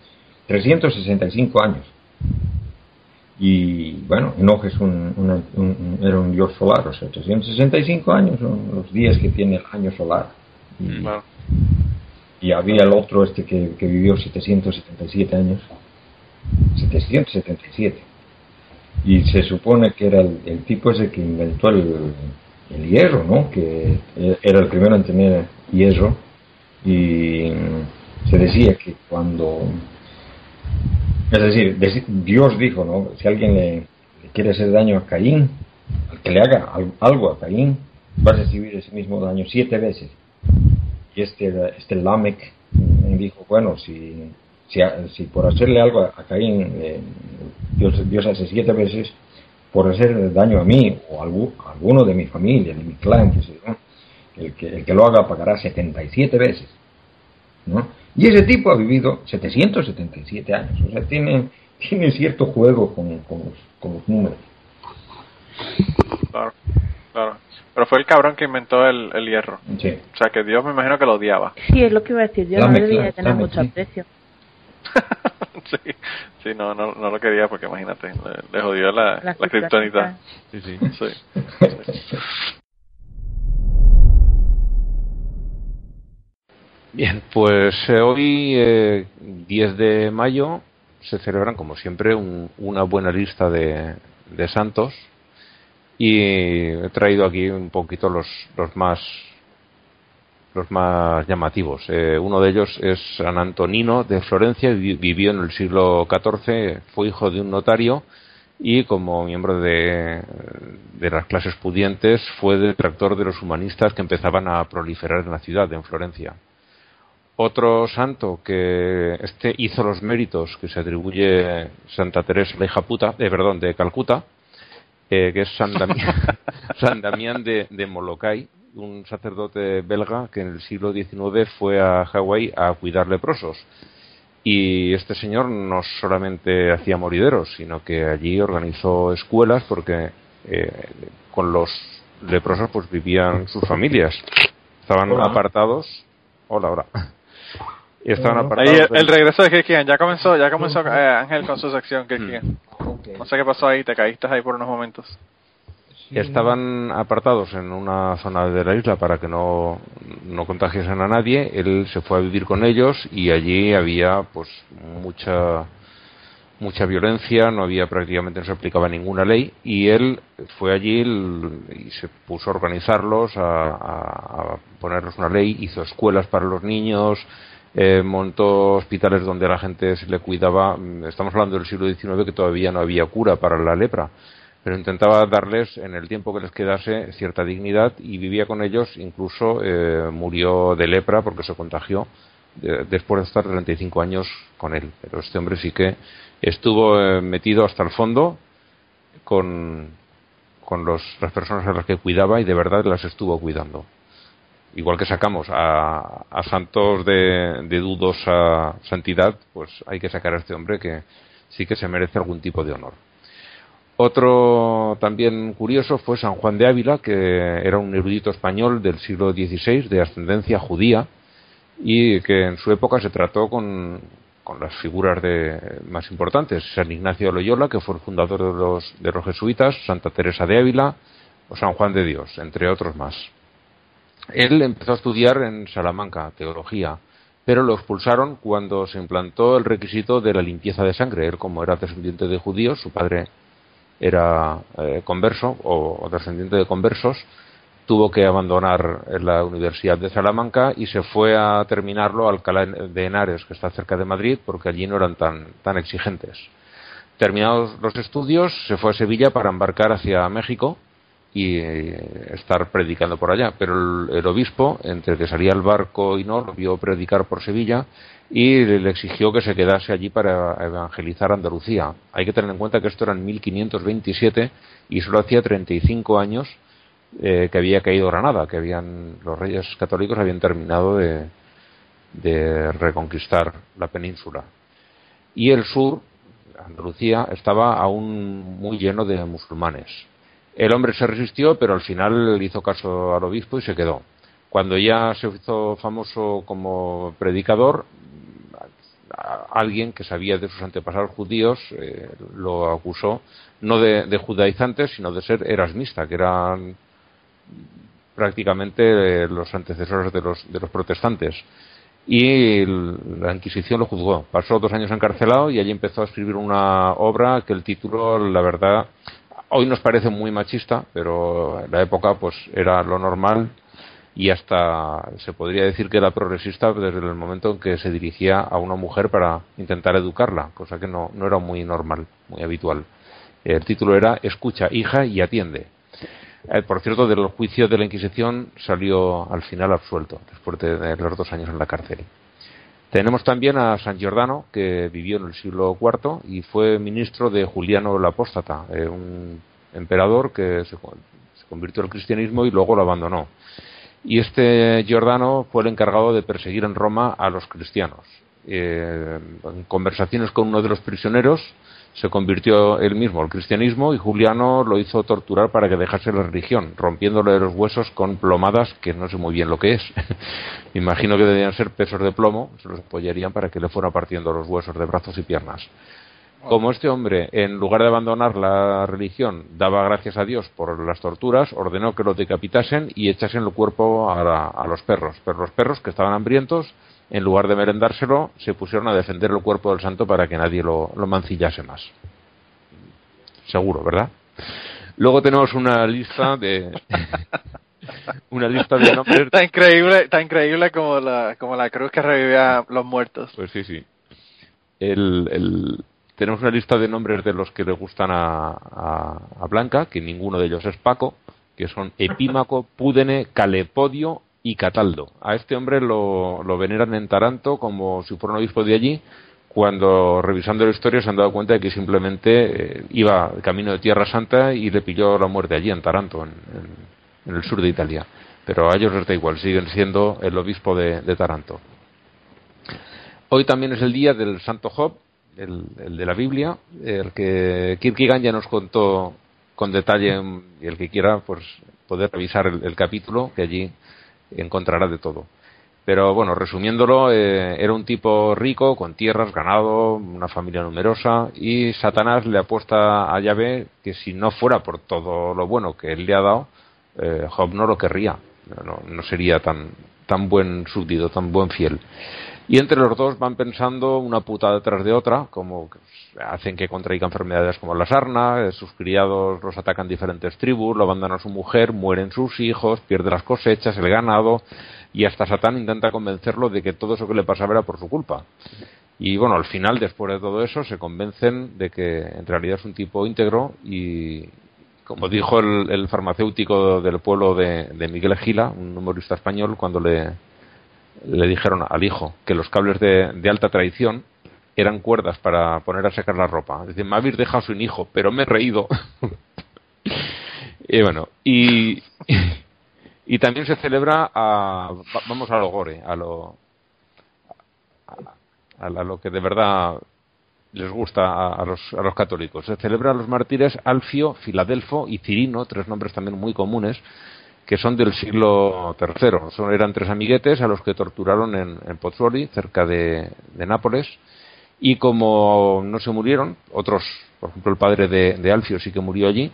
365 años. Y bueno, Enoch es un, era un dios solar, o sea, 365 años son los días que tiene el año solar. Y, y había el otro este que, que vivió 777 años. 777 y se supone que era el, tipo ese que inventó el, hierro, ¿no? Que era el primero en tener hierro y se decía que cuando, es decir, Dios dijo, ¿no? Si alguien le, quiere hacer daño a Caín, al que le haga algo a Caín, va a recibir ese mismo daño siete veces. Y este, este Lamec dijo, bueno, si, si, por hacerle algo a Caín, Dios, Dios hace siete veces, por hacer daño a mí o a alguno de mi familia, de mi clan, el, que, el que lo haga pagará 77 veces. ¿no? Y ese tipo ha vivido 777 años, o sea, tiene, tiene cierto juego con, con, los, con los números. Claro, claro. Pero fue el cabrón que inventó el, el hierro. Sí. O sea, que Dios me imagino que lo odiaba. Sí, es lo que iba a decir. Yo no debía tener mucho aprecio. sí, sí no, no, no, lo quería porque imagínate, le, jodió la, la, la Sí, sí. sí. Bien, pues eh, hoy, eh, 10 de mayo, se celebran, como siempre, un, una buena lista de, de santos y he traído aquí un poquito los, los más los más llamativos. Eh, uno de ellos es San Antonino de Florencia, vivió en el siglo XIV, fue hijo de un notario y como miembro de, de las clases pudientes fue detractor de los humanistas que empezaban a proliferar en la ciudad, en Florencia. Otro santo que este hizo los méritos que se atribuye Santa Teresa de hija puta, eh, perdón, de Calcuta, eh, que es San Damián, San Damián de, de, Molokai, un sacerdote belga que en el siglo XIX fue a Hawái a cuidar leprosos. Y este señor no solamente hacía morideros, sino que allí organizó escuelas porque eh, con los leprosos pues vivían sus familias. Estaban apartados. Hola, hola. Y estaban apartados. Ahí el, regreso de Kirkian, ya comenzó, ya comenzó eh, Ángel con su sección Kirkian. No sé qué pasó ahí, te caíste ahí por unos momentos. Estaban apartados en una zona de la isla para que no, no contagiasen a nadie. Él se fue a vivir con ellos y allí había pues mucha mucha violencia, no había prácticamente no se aplicaba ninguna ley. Y él fue allí y se puso a organizarlos, a, a, ponerles una ley, hizo escuelas para los niños, eh, montó hospitales donde la gente se le cuidaba. Estamos hablando del siglo XIX que todavía no había cura para la lepra, pero intentaba darles en el tiempo que les quedase cierta dignidad y vivía con ellos. Incluso eh, murió de lepra porque se contagió después de estar 35 años con él. Pero este hombre sí que estuvo eh, metido hasta el fondo con, con los, las personas a las que cuidaba y de verdad las estuvo cuidando igual que sacamos a, santos de, dudosa santidad, pues hay que sacar a este hombre que sí que se merece algún tipo de honor. Otro también curioso fue San Juan de Ávila, que era un erudito español del siglo XVI de ascendencia judía y que en su época se trató con, con las figuras de, más importantes, San Ignacio de Loyola, que fue el fundador de los, de los jesuitas, Santa Teresa de Ávila o San Juan de Dios, entre otros más. Él empezó a estudiar en Salamanca teología, pero lo expulsaron cuando se implantó el requisito de la limpieza de sangre. Él, como era descendiente de judíos, su padre era eh, converso o, descendiente de conversos, tuvo que abandonar la Universidad de Salamanca y se fue a terminarlo al Alcalá de Henares, que está cerca de Madrid, porque allí no eran tan, tan exigentes. Terminados los estudios, se fue a Sevilla para embarcar hacia México y eh, estar predicando por allá. Pero el, obispo, entre que salía el barco y no, lo vio predicar por Sevilla y le, exigió que se quedase allí para evangelizar Andalucía. Hay que tener en cuenta que esto era en 1527 y solo hacía 35 años eh, que había caído Granada, que habían los reyes católicos habían terminado de, de reconquistar la península. Y el sur, Andalucía, estaba aún muy lleno de musulmanes el hombre se resistió, pero al final hizo caso al obispo y se quedó. Cuando ya se hizo famoso como predicador, alguien que sabía de sus antepasados judíos eh, lo acusó no de, de, judaizantes, sino de ser erasmista, que eran prácticamente los antecesores de los, de los protestantes. Y la Inquisición lo juzgó. Pasó dos años encarcelado y allí empezó a escribir una obra que el título, la verdad, hoy nos parece muy machista, pero en la época pues era lo normal y hasta se podría decir que era progresista desde el momento en que se dirigía a una mujer para intentar educarla, cosa que no, no era muy normal, muy habitual. El título era Escucha, hija, y atiende. Eh, por cierto, de los juicios de la Inquisición salió al final absuelto, después de, los dos años en la cárcel. Tenemos también a San Giordano, que vivió en el siglo IV y fue ministro de Juliano el Apóstata, eh, un emperador que se, convirtió al cristianismo y luego lo abandonó. Y este Giordano fue el encargado de perseguir en Roma a los cristianos. Eh, en conversaciones con uno de los prisioneros, se convirtió él mismo al cristianismo y Juliano lo hizo torturar para que dejase la religión, rompiéndole los huesos con plomadas que no sé muy bien lo que es. Imagino que debían ser pesos de plomo, se los apoyarían para que le fuera partiendo los huesos de brazos y piernas. Como este hombre, en lugar de abandonar la religión, daba gracias a Dios por las torturas, ordenó que lo decapitasen y echasen el cuerpo a, los perros. Pero los perros, que estaban hambrientos, en lugar de merendárselo, se pusieron a defender el cuerpo del santo para que nadie lo, mancillase más. Seguro, ¿verdad? Luego tenemos una lista de una lista de nombres. Está increíble, está increíble como la, como la cruz que revivía a los muertos. Pues sí, sí. El, tenemos una lista de nombres de los que le gustan a, a Blanca, que ninguno de ellos es Paco, que son Epímaco, Púdene, Calepodio y Cataldo. A este hombre lo, lo veneran en Taranto como si fuera un obispo de allí, cuando revisando la historia se han dado cuenta de que simplemente eh, iba camino de Tierra Santa y le pilló la muerte allí en Taranto, en, el sur de Italia. Pero a ellos les da igual, siguen siendo el obispo de, Taranto. Hoy también es el día del Santo Job, el, de la Biblia, el que Kierkegaard ya nos contó con detalle y el que quiera pues poder revisar el capítulo que allí encontrará de todo. Pero bueno, resumiéndolo, eh, era un tipo rico, con tierras, ganado, una familia numerosa, y Satanás le apuesta a Yahvé que si no fuera por todo lo bueno que él le ha dado, eh, Job no lo querría, no, no sería tan, tan buen súbdito, tan buen fiel. Y entre los dos van pensando una puta detrás de otra, como hacen que contraiga enfermedades como la sarna, eh, sus criados los atacan diferentes tribus, lo abandonan a su mujer, mueren sus hijos, pierde las cosechas, el ganado, y hasta Satán intenta convencerlo de que todo eso que le pasaba era por su culpa. Y bueno, al final, después de todo eso, se convencen de que en realidad es un tipo íntegro y, como dijo el, farmacéutico del pueblo de, de Miguel Gila, un humorista español, cuando le, le dijeron al hijo que los cables de, alta traición eran cuerdas para poner a secar la ropa. Dice, me habéis dejado sin hijo, pero me he reído. y bueno, y, y también se celebra a, vamos a lo gore, a lo, a, lo que de verdad les gusta a, los, a los católicos. Se celebra a los mártires Alfio, Filadelfo y Cirino, tres nombres también muy comunes, que son del siglo III. Son, eran tres amiguetes a los que torturaron en, Pozzuoli, cerca de, Nápoles, y como no se murieron, otros, por ejemplo el padre de, Alfio sí que murió allí,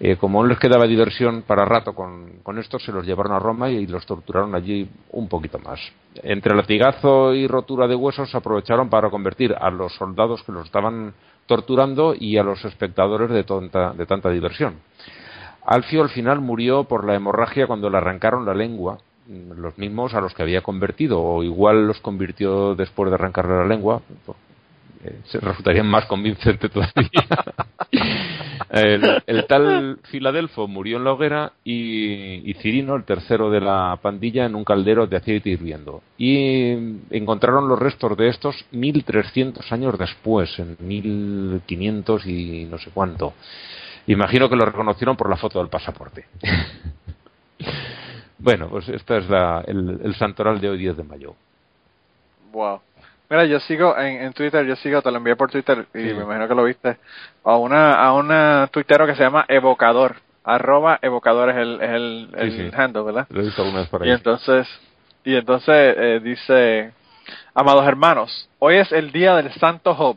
eh, como no les quedaba diversión para rato con, con estos, se los llevaron a Roma y, los torturaron allí un poquito más. Entre latigazo y rotura de huesos aprovecharon para convertir a los soldados que los estaban torturando y a los espectadores de, de tanta diversión. Alfio al final murió por la hemorragia cuando le arrancaron la lengua, los mismos a los que había convertido, o igual los convirtió después de arrancarle la lengua, eh, se resultarían más convincente todavía. el, tal Filadelfo murió en la hoguera y, Cirino, el tercero de la pandilla, en un caldero de aceite hirviendo. Y encontraron los restos de estos 1300 años después, en 1500 y no sé cuánto. Imagino que lo reconocieron por la foto del pasaporte. bueno, pues este es el, santoral de hoy 10 de mayo. Wow. Mira, yo sigo en, Twitter, yo sigo, te lo envié por Twitter y me imagino que lo viste, a una, a una tuitero que se llama Evocador, arroba Evocador es el, es el, handle, ¿verdad? Lo he visto alguna vez por ahí. Y entonces, y entonces eh, dice, amados hermanos, hoy es el día del Santo Job,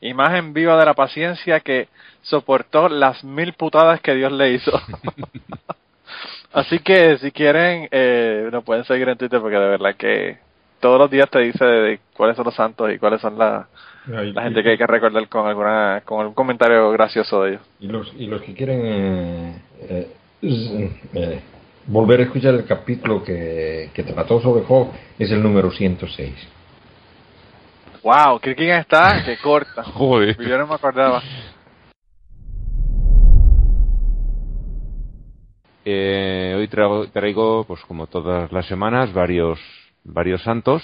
imagen viva de la paciencia que soportó las mil putadas que Dios le hizo. Así que si quieren, eh, nos pueden seguir en Twitter porque de verdad que todos los días te dice de cuáles son los santos y cuáles son la, la gente que hay que recordar con alguna con algún comentario gracioso de ellos. Y los, y los que quieren eh, eh, volver a escuchar el capítulo que, que trató sobre Job es el número 106. Wow, quién está que corta. Joder. Yo no me acordaba. Eh, hoy traigo, traigo, pues como todas las semanas, varios, varios santos.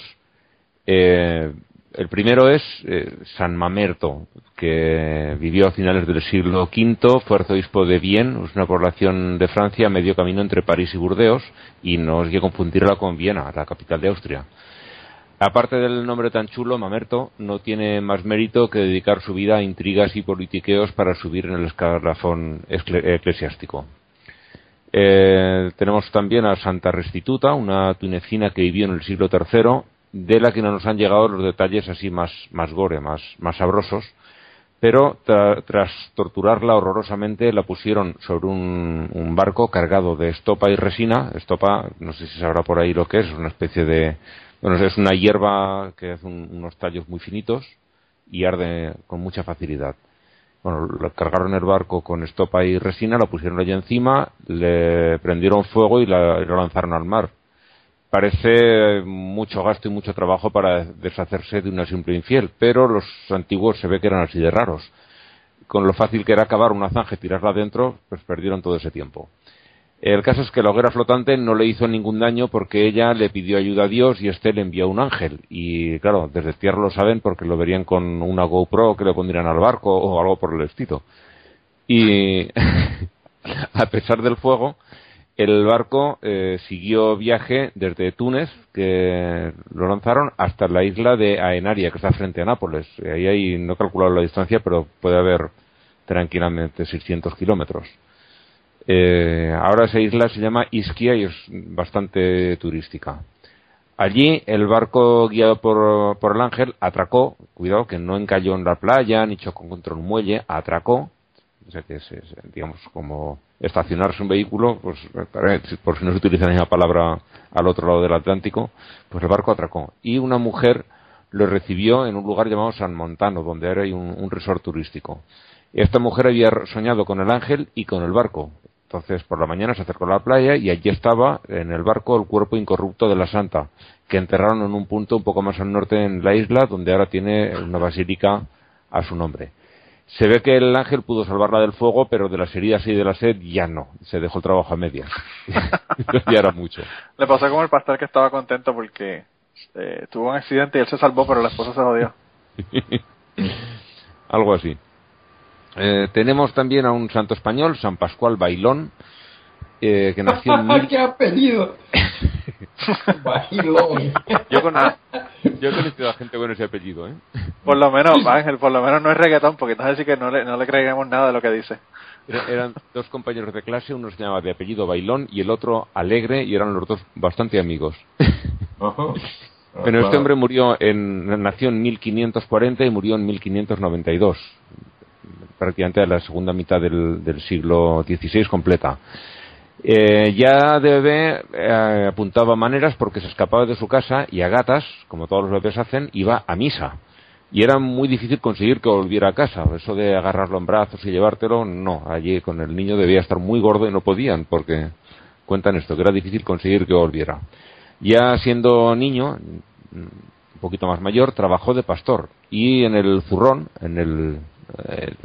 Eh, el primero es eh, San Mamerto, que vivió a finales del siglo V, fue arzobispo de Vienne, es una población de Francia medio camino entre París y Burdeos, y no os que confundirla con Viena, la capital de Austria. Aparte del nombre tan chulo, Mamerto no tiene más mérito que dedicar su vida a intrigas y politiqueos para subir en el escalafón eclesiástico. Eh, tenemos también a Santa Restituta, una tunecina que vivió en el siglo III, de la que no nos han llegado los detalles así más, más gore, más, más sabrosos, pero tras torturarla horrorosamente la pusieron sobre un, un, barco cargado de estopa y resina. Estopa, no sé si sabrá por ahí lo que es, es una especie de bueno, es una hierba que hace unos tallos muy finitos y arde con mucha facilidad. Bueno, lo cargaron el barco con estopa y resina, lo pusieron allí encima, le prendieron fuego y lo lanzaron al mar. Parece mucho gasto y mucho trabajo para deshacerse de una simple infiel, pero los antiguos se ve que eran así de raros. Con lo fácil que era acabar una zanja y tirarla adentro, pues perdieron todo ese tiempo. El caso es que la hoguera flotante no le hizo ningún daño porque ella le pidió ayuda a Dios y este le envió un ángel. Y claro, desde tierra lo saben porque lo verían con una GoPro que le pondrían al barco o algo por el estilo. Y a pesar del fuego, el barco eh, siguió viaje desde Túnez, que lo lanzaron, hasta la isla de Aenaria, que está frente a Nápoles. Ahí hay, no he calculado la distancia, pero puede haber tranquilamente 600 kilómetros. Eh, ahora esa isla se llama Ischia y es bastante turística. Allí el barco guiado por, por el ángel atracó, cuidado que no encalló en la playa ni chocó contra un muelle, atracó, o sea que es, digamos como estacionarse un vehículo, pues por si no se utiliza la misma palabra al otro lado del Atlántico, pues el barco atracó y una mujer lo recibió en un lugar llamado San Montano, donde era un, un resort turístico. Esta mujer había soñado con el ángel y con el barco. Entonces, por la mañana se acercó a la playa y allí estaba en el barco el cuerpo incorrupto de la santa, que enterraron en un punto un poco más al norte en la isla, donde ahora tiene una basílica a su nombre. Se ve que el ángel pudo salvarla del fuego, pero de las heridas y de la sed ya no. Se dejó el trabajo a medias. ya era mucho. Le pasó como el pastor que estaba contento porque eh, tuvo un accidente y él se salvó, pero la esposa se jodió. Algo así. Eh, tenemos también a un santo español, San Pascual Bailón, eh, que nació en... Mil... ¡Qué apellido! Bailón. Yo, con, yo he conocido a gente con ese apellido, ¿eh? Por lo menos, Ángel, por lo menos no es reggaetón, porque entonces sí que no le, no le creemos nada de lo que dice. eran dos compañeros de clase, uno se llamaba de apellido Bailón y el otro Alegre, y eran los dos bastante amigos. Pero este hombre murió en, nació en 1540 y murió en 1592 prácticamente a la segunda mitad del, siglo XVI completa. Eh, ya de bebé eh, apuntaba maneras porque se escapaba de su casa y a gatas, como todos los bebés hacen, iba a misa. Y era muy difícil conseguir que volviera a casa. Eso de agarrarlo en brazos y llevártelo, no. Allí con el niño debía estar muy gordo y no podían porque cuentan esto, que era difícil conseguir que volviera. Ya siendo niño, un poquito más mayor, trabajó de pastor y en el zurrón, en el el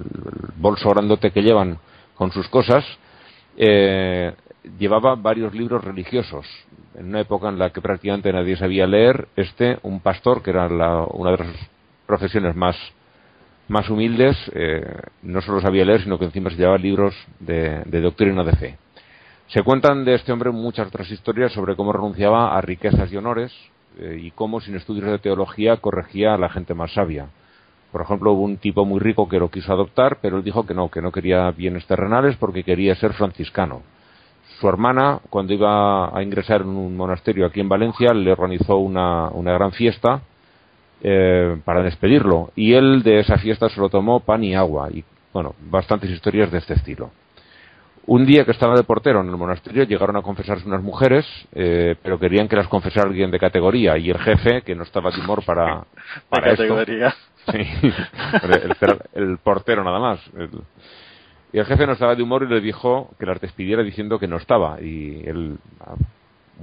bolso grandote que llevan con sus cosas, eh, llevaba varios libros religiosos. En una época en la que prácticamente nadie sabía leer, este, un pastor, que era una de las profesiones más, más humildes, eh, no solo sabía leer, sino que encima se llevaba libros de, doctrina de fe. Se cuentan de este hombre muchas otras historias sobre cómo renunciaba a riquezas y honores eh, y cómo, sin estudios de teología, corregía a la gente más sabia. Por ejemplo, hubo un tipo muy rico que lo quiso adoptar, pero él dijo que no, que no quería bienes terrenales porque quería ser franciscano. Su hermana, cuando iba a ingresar en un monasterio aquí en Valencia, le organizó una, gran fiesta eh, para despedirlo. Y él de esa fiesta se lo tomó pan y agua. Y bueno, bastantes historias de este estilo. Un día que estaba de portero en el monasterio llegaron a confesarse unas mujeres, eh, pero querían que las confesara alguien de categoría y el jefe, que no estaba de humor para, para categoría. Sí, el, portero nada más. y el jefe no estaba de humor y le dijo que las despidiera diciendo que no estaba. Y él,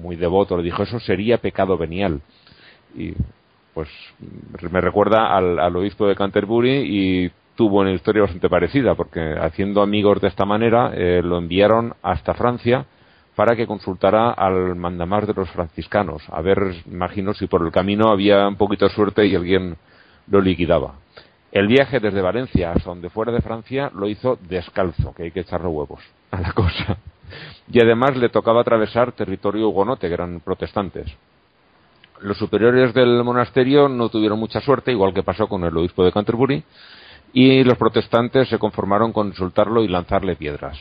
muy devoto, le dijo, eso sería pecado venial. Y pues me recuerda al, al obispo de Canterbury y tuvo una historia bastante parecida, porque haciendo amigos de esta manera eh, lo enviaron hasta Francia para que consultara al mandamás de los franciscanos, a ver, imagino, si por el camino había un poquito de suerte y alguien lo liquidaba. El viaje desde Valencia hasta donde fuera de Francia lo hizo descalzo, que hay que echarle huevos a la cosa. Y además le tocaba atravesar territorio hugonote, que eran protestantes. Los superiores del monasterio no tuvieron mucha suerte, igual que pasó con el obispo de Canterbury, y los protestantes se conformaron con insultarlo y lanzarle piedras.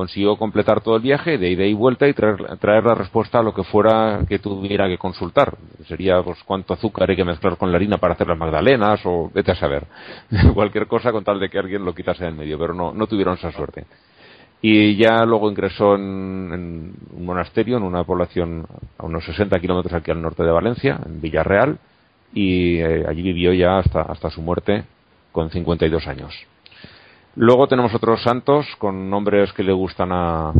Consiguió completar todo el viaje de ida y vuelta y traer, la respuesta a lo que fuera que tuviera que consultar. Sería pues cuánto azúcar hay que mezclar con la harina para hacer las magdalenas o vete a saber. Cualquier cosa con tal de que alguien lo quitase en medio, pero no, no tuvieron esa suerte y ya luego ingresó en, un monasterio en una población a unos 60 kilómetros aquí al norte de Valencia, en Villarreal, y eh, allí vivió ya hasta, hasta su muerte con 52 años. Luego tenemos otros santos con nombres que le gustan a,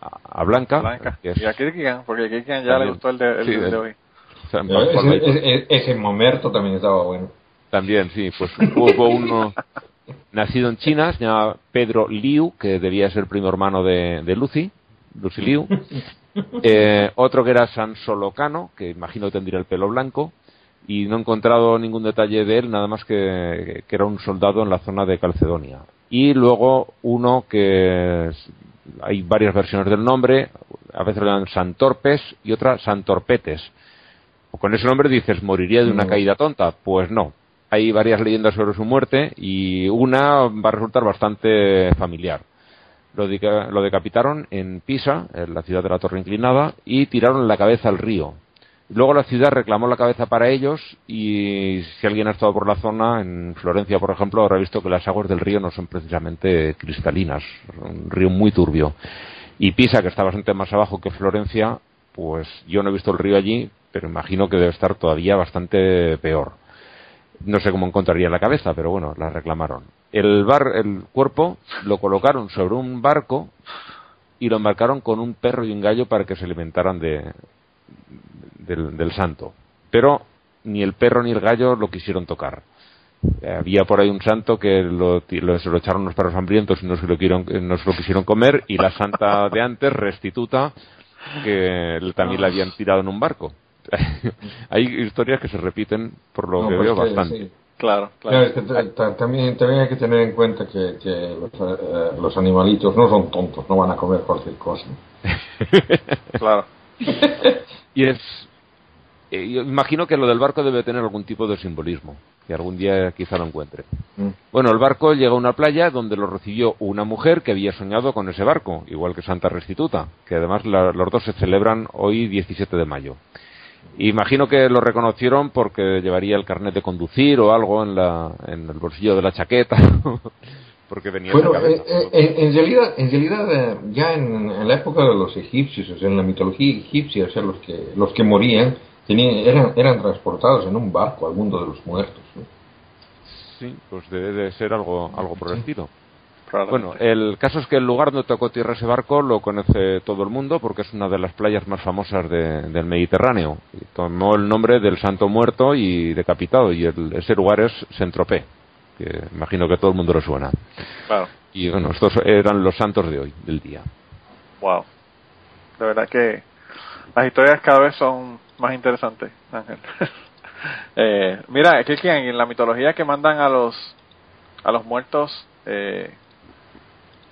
a Blanca. Blanca. Y a Kirkigan, porque a Kirkigan ya le gustó el de, el de hoy. ese, ese, Momerto también estaba bueno. También, sí, pues hubo uno nacido en China, se llama Pedro Liu, que debía ser primo hermano de, Lucy, Lucy Liu. Eh, otro que era San Solocano, que imagino tendría el pelo blanco, y no he encontrado ningún detalle de él, nada más que, que era un soldado en la zona de Calcedonia. Y luego uno que hay varias versiones del nombre, a veces lo llaman Santorpes y otra Santorpetes. Con ese nombre dices, ¿moriría de una caída tonta? Pues no, hay varias leyendas sobre su muerte y una va a resultar bastante familiar. Lo, decapitaron en Pisa, en la ciudad de la Torre Inclinada, y tiraron la cabeza al río. Luego la ciudad reclamó la cabeza para ellos y si alguien ha estado por la zona, en Florencia por ejemplo, habrá visto que las aguas del río no son precisamente cristalinas, un río muy turbio. Y Pisa, que está bastante más abajo que Florencia, pues yo no he visto el río allí, pero imagino que debe estar todavía bastante peor. No sé cómo encontraría la cabeza, pero bueno, la reclamaron. El, bar, el cuerpo lo colocaron sobre un barco y lo embarcaron con un perro y un gallo para que se alimentaran de, del, santo. Pero ni el perro ni el gallo lo quisieron tocar. había por ahí un santo que lo, se lo echaron los perros hambrientos y no se, lo no se lo quisieron comer y la santa de antes, restituta, que también la habían tirado en un barco. hay historias que se repiten, por lo que veo, bastante. Claro, claro. también, también hay que tener en cuenta que, que eh, los, animalitos no son tontos, no van a comer cualquier cosa. claro. y es. Eh, imagino que lo del barco debe tener algún tipo de simbolismo, que algún día quizá lo encuentre. Mm. Bueno, el barco llega a una playa donde lo recibió una mujer que había soñado con ese barco, igual que Santa Restituta, que además los dos se celebran hoy 17 de mayo. Imagino que lo reconocieron porque llevaría el carnet de conducir o algo en, la, en el bolsillo de la chaqueta. porque venía bueno, eh, eh, en realidad, en realidad eh, ya en, la época de los egipcios, o sea, en la mitología egipcia, o sea, los que, los que morían tenían, eran, eran transportados en un barco al mundo de los muertos. Sí, pues debe de ser algo, algo por el estilo. Bueno, el caso es que el lugar donde tocó tierra ese barco lo conoce todo el mundo porque es una de las playas más famosas del Mediterráneo. Y tomó el nombre del Santo Muerto y decapitado y ese lugar es Saint-Tropez, que imagino que todo el mundo lo suena. Claro. Y bueno, estos eran los santos de hoy, del día. Wow. De verdad que las historias cada vez son más interesantes, Ángel. eh, mira, que en la mitología que mandan a los a los muertos eh,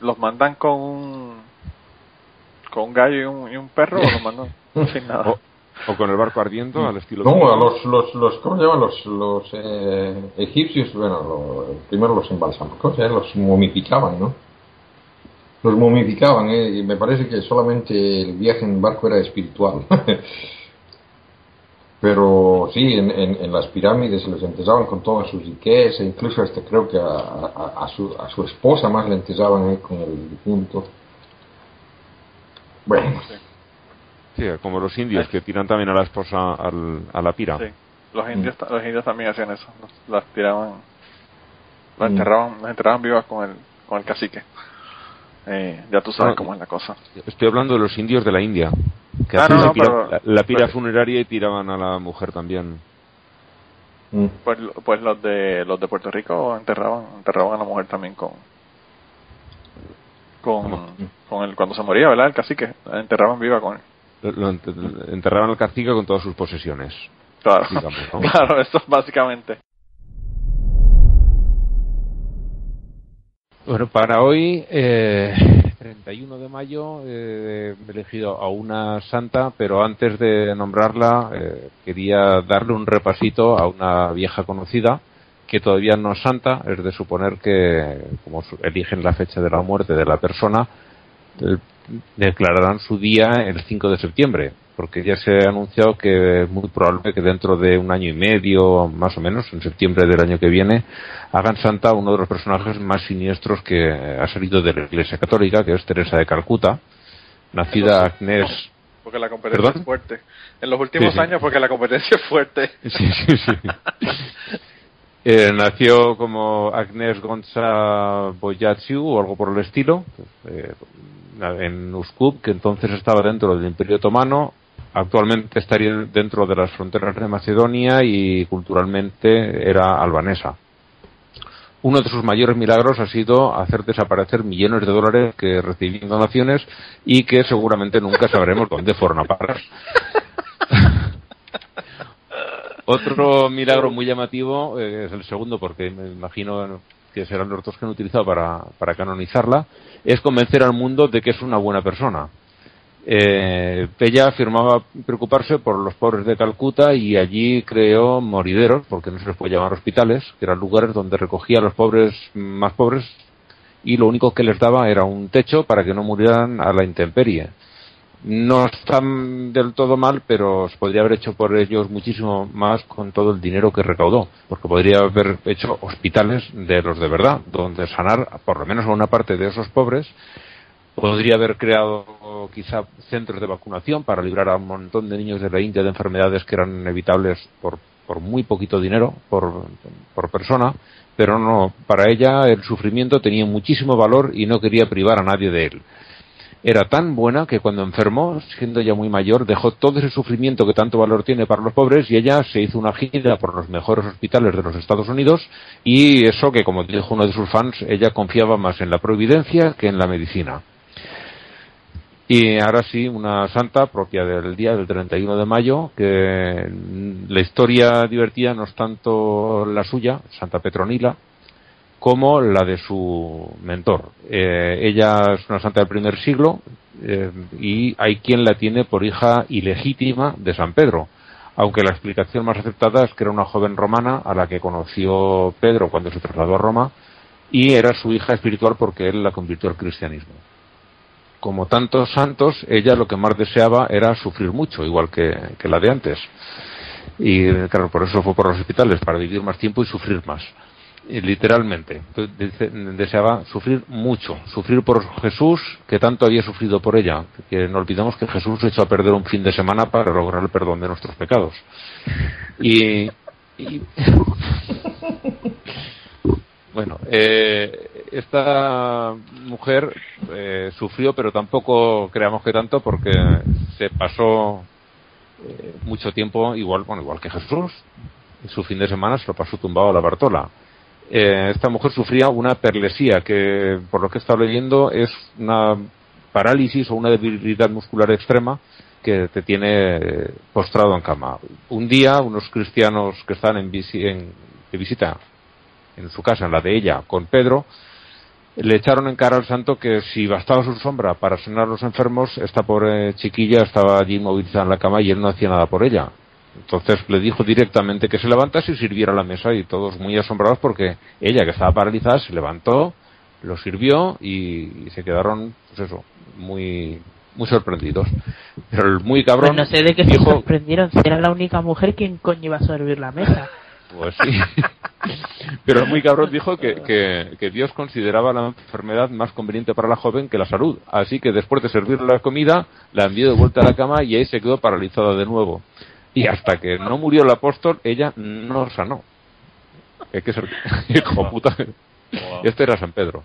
los mandan con un con un gallo y un, y un perro o los mandan sin nada o, con el barco ardiendo al estilo no a los los los cómo se llaman los los eh, egipcios bueno primero los embalsaman los momificaban no los momificaban eh, y me parece que solamente el viaje en barco era espiritual. Pero sí, en, en, las pirámides les enterraban con todas sus riquezas, incluso hasta creo que a, a, su, a su esposa más le enterraban con el difunto. Bueno. Sí, como los indios que tiran también a la esposa al, a la pira. Sí, los indios, los indios también hacían eso, las tiraban, las mm. enterraban, las enterraban vivas con el, con el cacique. Eh, ya tú sabes cómo es la cosa. Estoy hablando de los indios de la India, que ah, la, pira, funeraria y tiraban a la mujer también. Mm. Pues, pues los de los de Puerto Rico enterraban enterraban a la mujer también con con, con el, cuando se moría, ¿verdad? El cacique, enterraban viva con él. Lo, enterraban al cacique con todas sus posesiones. Claro, claro, esto básicamente. Bueno, para hoy, eh, 31 de mayo, eh, he elegido a una santa, pero antes de nombrarla, eh, quería darle un repasito a una vieja conocida que todavía no es santa, es de suponer que, como eligen la fecha de la muerte de la persona, declararán su día el 5 de septiembre, porque ya se ha anunciado que es muy probable que dentro de un año y medio, más o menos, en septiembre del año que viene, hagan santa uno de los personajes más siniestros que ha salido de la Iglesia Católica, que es Teresa de Calcuta, nacida Agnes. Porque la competencia es fuerte. En los últimos años, porque la competencia es fuerte. Sí, sí, sí. Eh, nació como Agnes Gonza Boyatsiu o algo por el estilo, eh, en Uskub, que entonces estaba dentro del Imperio Otomano. Actualmente estaría dentro de las fronteras de Macedonia y culturalmente era albanesa. Uno de sus mayores milagros ha sido hacer desaparecer millones de dólares que recibían donaciones y que seguramente nunca sabremos dónde fueron a parar. Otro milagro muy llamativo eh, es el segundo, porque me imagino que serán los dos que han utilizado para, canonizarla, es convencer al mundo de que es una buena persona. Eh, ella afirmaba preocuparse por los pobres de Calcuta y allí creó morideros, porque no se les puede llamar hospitales, que eran lugares donde recogía a los pobres más pobres y lo único que les daba era un techo para que no murieran a la intemperie no están del todo mal, pero se podría haber hecho por ellos muchísimo más con todo el dinero que recaudó, porque podría haber hecho hospitales de los de verdad, donde sanar por lo menos a una parte de esos pobres. Podría haber creado quizá centros de vacunación para librar a un montón de niños de la India de enfermedades que eran evitables por, muy poquito dinero por persona, pero no, para ella el sufrimiento tenía muchísimo valor y no quería privar a nadie de él era tan buena que cuando enfermó, siendo ya muy mayor, dejó todo ese sufrimiento que tanto valor tiene para los pobres y ella se hizo una gira por los mejores hospitales de los Estados Unidos y eso que, como dijo uno de sus fans, ella confiaba más en la providencia que en la medicina. Y ahora sí, una santa propia del día del 31 de mayo, que la historia divertida no es tanto la suya, Santa Petronila, como la de su mentor. Eh, ella es una santa del primer siglo eh, y hay quien la tiene por hija ilegítima de San Pedro, aunque la explicación más aceptada es que era una joven romana a la que conoció Pedro cuando se trasladó a Roma y era su hija espiritual porque él la convirtió al cristianismo. Como tantos santos, ella lo que más deseaba era sufrir mucho, igual que, que la de antes. Y claro, por eso fue por los hospitales, para vivir más tiempo y sufrir más literalmente. Deseaba sufrir mucho, sufrir por Jesús, que tanto había sufrido por ella. Que no olvidemos que Jesús echó a perder un fin de semana para lograr el perdón de nuestros pecados. Y. bueno, eh, esta mujer eh, sufrió, pero tampoco creamos que tanto, porque se pasó eh, mucho tiempo igual, bueno, igual que Jesús. Su fin de semana se lo pasó tumbado a la Bartola eh, esta mujer sufría una perlesía, que por lo que he estado leyendo es una parálisis o una debilidad muscular extrema que te tiene eh, postrado en cama. Un día, unos cristianos que están en, de visita en su casa, en la de ella, con Pedro, le echaron en cara al santo que si bastaba su sombra para sanar a los enfermos, esta pobre chiquilla estaba allí inmovilizada en la cama y él no hacía nada por ella. Entonces le dijo directamente que se levantase y sirviera la mesa y todos muy asombrados porque ella que estaba paralizada se levantó, lo sirvió y, se quedaron, pues eso, muy muy sorprendidos. Pero el muy cabrón. Pues no sé de qué se sorprendieron, si era la única mujer quien coño iba a servir la mesa. Pues sí. Pero el muy cabrón dijo que, que, que, Dios consideraba la enfermedad más conveniente para la joven que la salud. Así que después de servirle la comida, la envió de vuelta a la cama y ahí se quedó paralizada de nuevo. Y hasta que no murió el apóstol, ella no sanó. Hay que hijo puta. Este era San Pedro.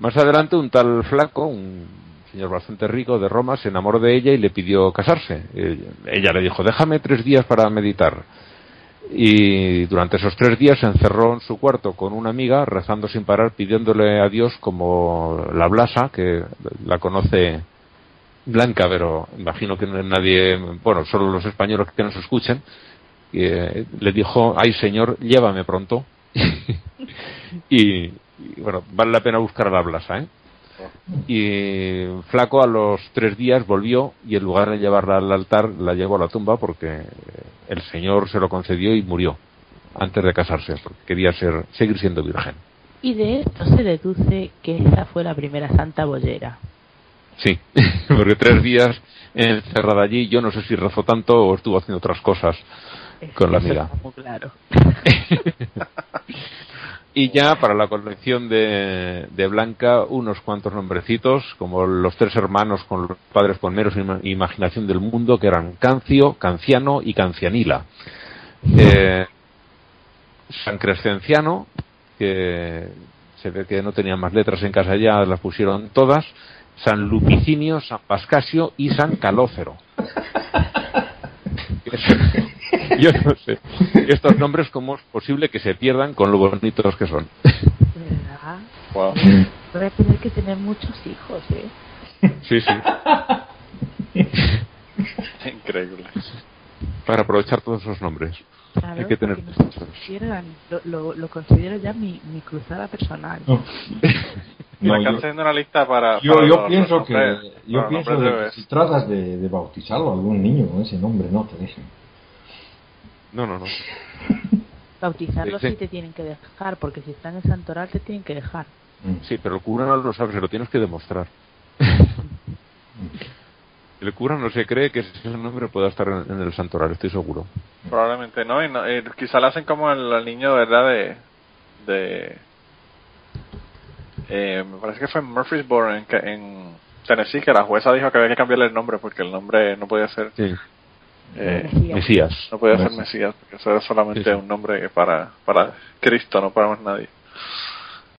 Más adelante, un tal flaco, un señor bastante rico de Roma, se enamoró de ella y le pidió casarse. Ella le dijo, déjame tres días para meditar. y durante esos tres días se encerró en su cuarto con una amiga rezando sin parar pidiéndole a Dios como la Blasa que la conoce Blanca pero imagino que nadie bueno solo los españoles que nos escuchen eh, le dijo ay señor llévame pronto y, bueno vale la pena buscar a la Blasa ¿eh? y Flaco a los tres días volvió y en lugar de llevarla al altar la llevó a la tumba porque el Señor se lo concedió y murió antes de casarse porque quería ser seguir siendo virgen. Y de esto se deduce que esa fue la primera santa bollera. Sí, porque tres días encerrada allí, yo no sé si rezó tanto o estuvo haciendo otras cosas con la amiga. Claro. Y ya para la colección de, de, Blanca, unos cuantos nombrecitos, como los tres hermanos con los padres con menos imaginación del mundo, que eran Cancio, Canciano y Cancianila. Eh, San Crescenciano, que se ve que no tenían más letras en casa ya, las pusieron todas. San Lupicinio, San Pascasio y San Calócero. Yo no sé. Estos nombres, ¿cómo es posible que se pierdan con lo bonitos que son? ¿Verdad? Wow. Voy a tener que tener muchos hijos, ¿eh? Sí, sí. Increíble. Para aprovechar todos esos nombres. Hay que tener lo, lo, lo, considero ya mi, mi cruzada personal. No. no yo, haciendo una lista para. Yo, para yo los, pienso los que. Yo pienso que si tratas de, de bautizarlo a algún niño con ese nombre, no te dejen. No, no, no. Bautizarlo sí, te tienen que dejar, porque si están en santoral te tienen que dejar. Mm. Sí, pero el cura no lo sabe, se lo tienes que demostrar. el cura no se cree que ese nombre pueda estar en, el santoral, estoy seguro. Probablemente no, y no, eh, quizá lo hacen como el, niño, ¿verdad? De. de eh, me parece que fue en Murfreesboro, en, en Tennessee, que la jueza dijo que había que cambiarle el nombre porque el nombre no podía ser. Sí eh, Mesías. No puede ser Mesías, porque eso es solamente un nombre para, para Cristo, no para más nadie.